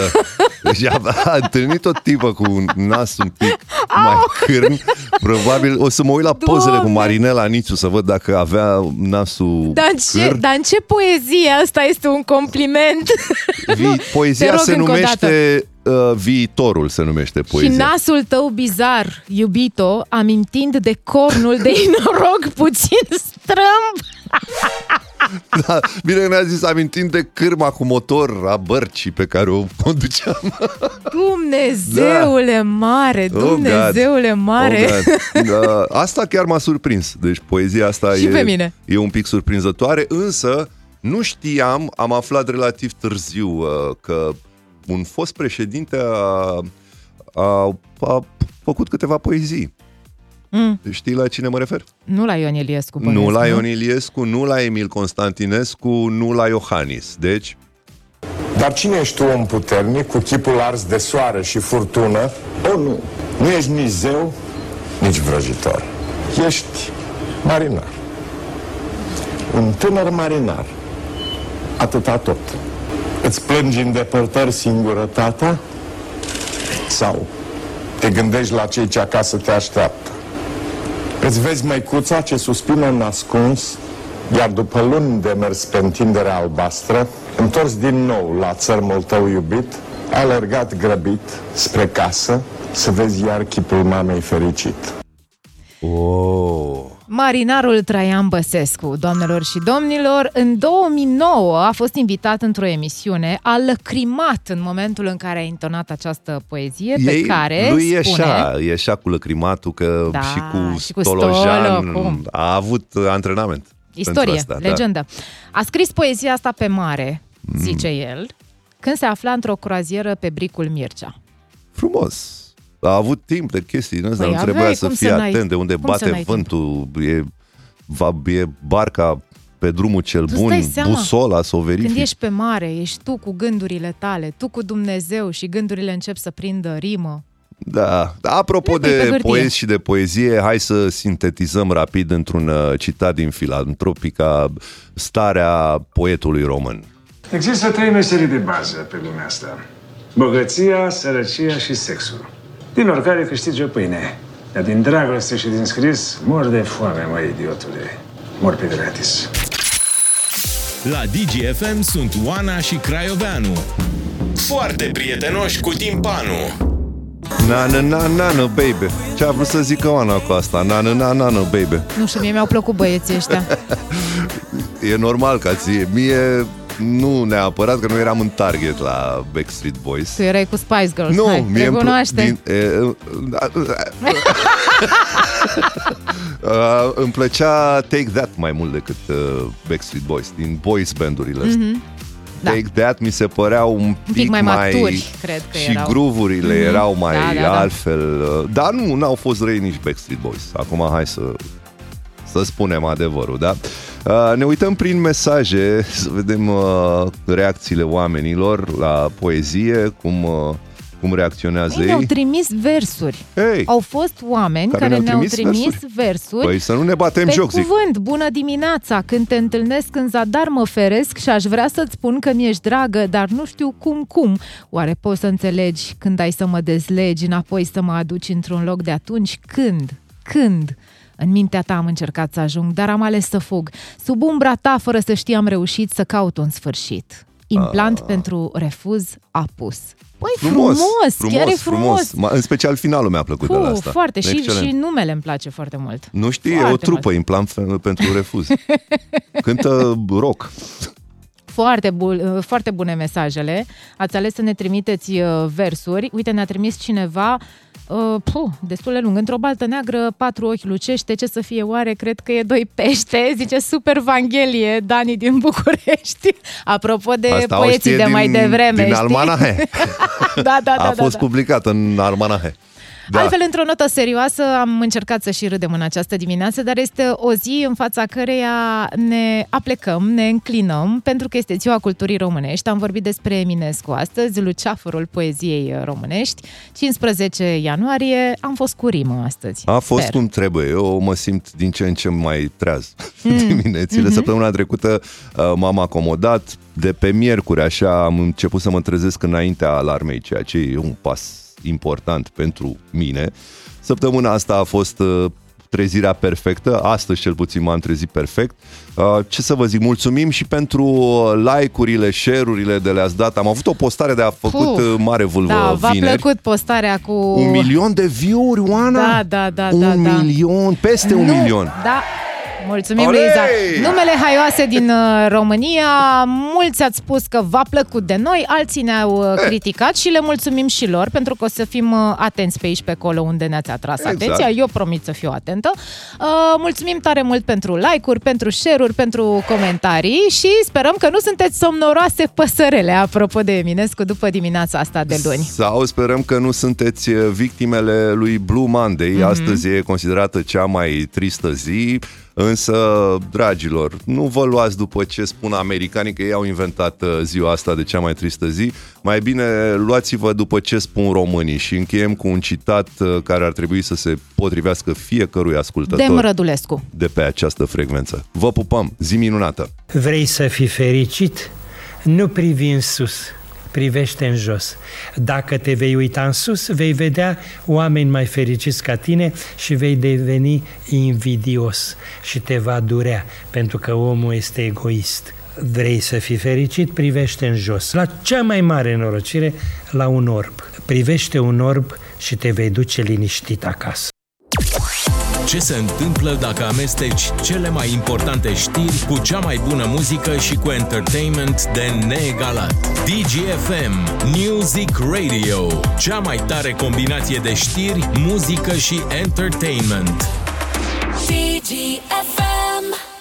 Deci a, a întâlnit o tipă cu un nas un pic mai cârn. Probabil o să mă uit la pozele cu Doamne! Marinela Nițu să văd dacă avea nasul Dar în, ce, cârn. dar în ce poezie asta este un compliment? Vi- Te poezia rog se încă o numește uh, Viitorul se numește Și poezia. nasul tău bizar, iubito, amintind de cornul de inorog puțin strâmb. da, bine că ne-a zis, amintim de cârma cu motor a bărcii pe care o conduceam. Dumnezeule da. mare, Oh, Dumnezeule mare. Oh, God. da, asta chiar m-a surprins. Deci poezia asta Și e, pe mine. e un pic surprinzătoare, însă nu știam, am aflat relativ târziu uh, că un fost președinte a, a, a făcut câteva poezii. Mm. Știi la cine mă refer? Nu la Ion Iliescu. nu bănuiesc, la Ion Iliescu, nu la Emil Constantinescu, nu la Iohannis. Deci, Dar cine ești tu, om puternic, cu chipul ars de soare și furtună? O, nu. Nu ești nici zeu, nici vrăjitor. Ești marinar. Un tânăr marinar. Atâta tot. Îți plângi în depărtări singurătatea? Sau te gândești la cei ce acasă te așteaptă? Îți vezi măicuța ce suspină în ascuns, iar după luni de mers pe întinderea albastră, întors din nou la țărmul tău iubit, ai alergat grăbit spre casă să vezi iar chipul mamei fericit. oh, Marinarul Traian Băsescu, doamnelor și domnilor, în 2009 a fost invitat într-o emisiune, a lăcrimat în momentul în care a intonat această poezie pe ei, care lui spune... ieșea, ieșea cu lăcrimatul că Da, și cu și cu Stolojan Stolo, cum? a avut antrenament. pentru Istorie, asta, da. legendă. A scris poezia asta pe mare, zice el, când se afla într-o croazieră pe bricul Mircea. Frumos. A avut timp de chestii din astea, Păi nu trebuia aveai, să cum fie să n-ai- atent de unde cum să bate n-ai timp? vântul, e, va, e barca pe drumul cel Tu-ți bun, dai seama, busola să o verifici. Când ești pe mare, ești tu cu gândurile tale, tu cu Dumnezeu și gândurile încep să prindă rimă. Da. Apropo Păi, pe de hârtie. poezi și de poezie, hai să sintetizăm rapid într-un uh, citat din Filantropica starea poetului român. Există trei meserii de bază pe lumea asta. Bogăția, sărăcia și sexul. Din oricare câștigi o pâine. Dar din dragoste și din scris, mor de foame, măi, idiotule. Mor pe gratis. La DGFM sunt Oana și Craioveanu. Foarte prietenoși cu timpanul. Na na na na na baby. Ce a vrut să zică Oana cu asta? Na na na na na baby. Nu știu, mie mi-au plăcut băieții ăștia. E normal ca ție. Mie nu neapărat că nu eram în target la Backstreet Boys. Tu erai cu Spice Girls. Nu, Hai, mie îmi pl- recunoaște. din, e, uh, îmi plăcea Take That mai mult decât uh, Backstreet Boys, din boys bandurile astea. Mhm. Da. Take That mi se păreau un pic, pic mai maturi, cred că și erau. gruvurile Mhm. erau mai Da, da, da. altfel. uh, Dar nu, n-au fost răi nici Backstreet Boys. Acum hai să, să spunem adevărul, da? Uh, ne uităm prin mesaje să vedem uh, reacțiile oamenilor la poezie, cum, uh, cum reacționează Ei ne-au ei. trimis versuri. Hey. Au fost oameni Care care, ne-au ne-au trimis trimis versuri? versuri. Păi să nu ne batem pe joc, zic. cuvânt, bună dimineața, când te întâlnesc în zadar mă feresc și aș vrea să-ți spun că mi-ești dragă, dar nu știu cum, cum. Oare poți să înțelegi când ai să mă dezlegi, înapoi să mă aduci într-un loc de atunci? Când? Când? În mintea ta am încercat să ajung, dar am ales să fug. Sub umbra ta, fără să știi, am reușit să caut un sfârșit. Implant pentru refuz apus. Păi frumos, frumos, chiar e frumos. Ma- În special finalul mi-a plăcut de la Puh, asta. foarte, și, Excelent. și numele îmi place foarte mult. Nu știi, e o Foarte trupă, implant fe- pentru refuz. Cântă rock. Foarte, bu- foarte bune mesajele. Ați ales să ne trimiteți uh, versuri. Uite, ne-a trimis cineva uh, puh, destul de lung. Într-o baltă neagră, patru ochi lucește, ce să fie oare? Cred că e doi pește. Zice Super Vanghelie, Dani din București. Apropo de Asta o poeții știe de din, mai devreme, din știi? almanahe. da, da, da. A da, fost da. publicat în almanahe. Da. Altfel, într-o notă serioasă, am încercat să și râdem în această dimineață, dar este o zi în fața căreia ne aplecăm, ne înclinăm, pentru că este ziua culturii românești. Am vorbit despre Eminescu astăzi, luceafărul poeziei românești. 15 ianuarie, am fost cu rimă astăzi. A fost Sper. cum trebuie. Eu mă simt din ce în ce mai treaz Mm. diminețile. Mhm. Săptămâna trecută uh, m-am acomodat. De pe miercuri, așa, am început să mă trezesc înaintea alarmei, ceea ce e un pas important pentru mine. Săptămâna asta a fost uh, trezirea perfectă. Astăzi, cel puțin, m-am trezit perfect. Uh, Ce să vă zic, mulțumim și pentru uh, like-urile, share-urile de le-ați dat. Am avut o postare de a făcut Puh. uh, mare vâlvă Da, v-a vineri. plăcut postarea cu... Un milion de view-uri, Oana? Da, da, da, un da, da. milion, peste un Nu, milion. Da, Mulțumim, Olei! Luiza. Numele haioase din uh, România, mulți ați spus că v-a plăcut de noi, alții ne-au uh, criticat și le mulțumim și lor, pentru că o să fim uh, atenți pe aici, pe acolo, unde ne-ați atras Exact. atenția. Eu promit să fiu atentă. Uh, mulțumim tare mult pentru like-uri, pentru share-uri, pentru comentarii și sperăm că nu sunteți somnoroase păsărele, apropo de Eminescu, după dimineața asta de luni. Sau sperăm că nu sunteți uh, victimele lui Blue Monday. Mhm. Astăzi e considerată cea mai tristă zi, însă, dragilor, nu vă luați după ce spun americanii că ei au inventat uh, ziua asta de cea mai tristă zi. Mai bine luați-vă după ce spun românii și încheiem cu un citat uh, care ar trebui să se potrivească fiecărui ascultător Dem Rădulescu. de pe această frecvență. Vă pupăm! Zi minunată! Vrei să fii fericit? Nu privi în sus, privește în jos. Dacă te vei uita în sus, vei vedea oameni mai fericiți ca tine și vei deveni invidios și te va durea, pentru că omul este egoist. Vrei să fii fericit? Privește în jos. La cea mai mare norocire, la un orb. Privește un orb și te vei duce liniștit acasă. Ce se întâmplă dacă amesteci cele mai importante știri cu cea mai bună muzică și cu entertainment de neegalat? DGFM Music Radio, cea mai tare combinație de știri, muzică și entertainment. DGFM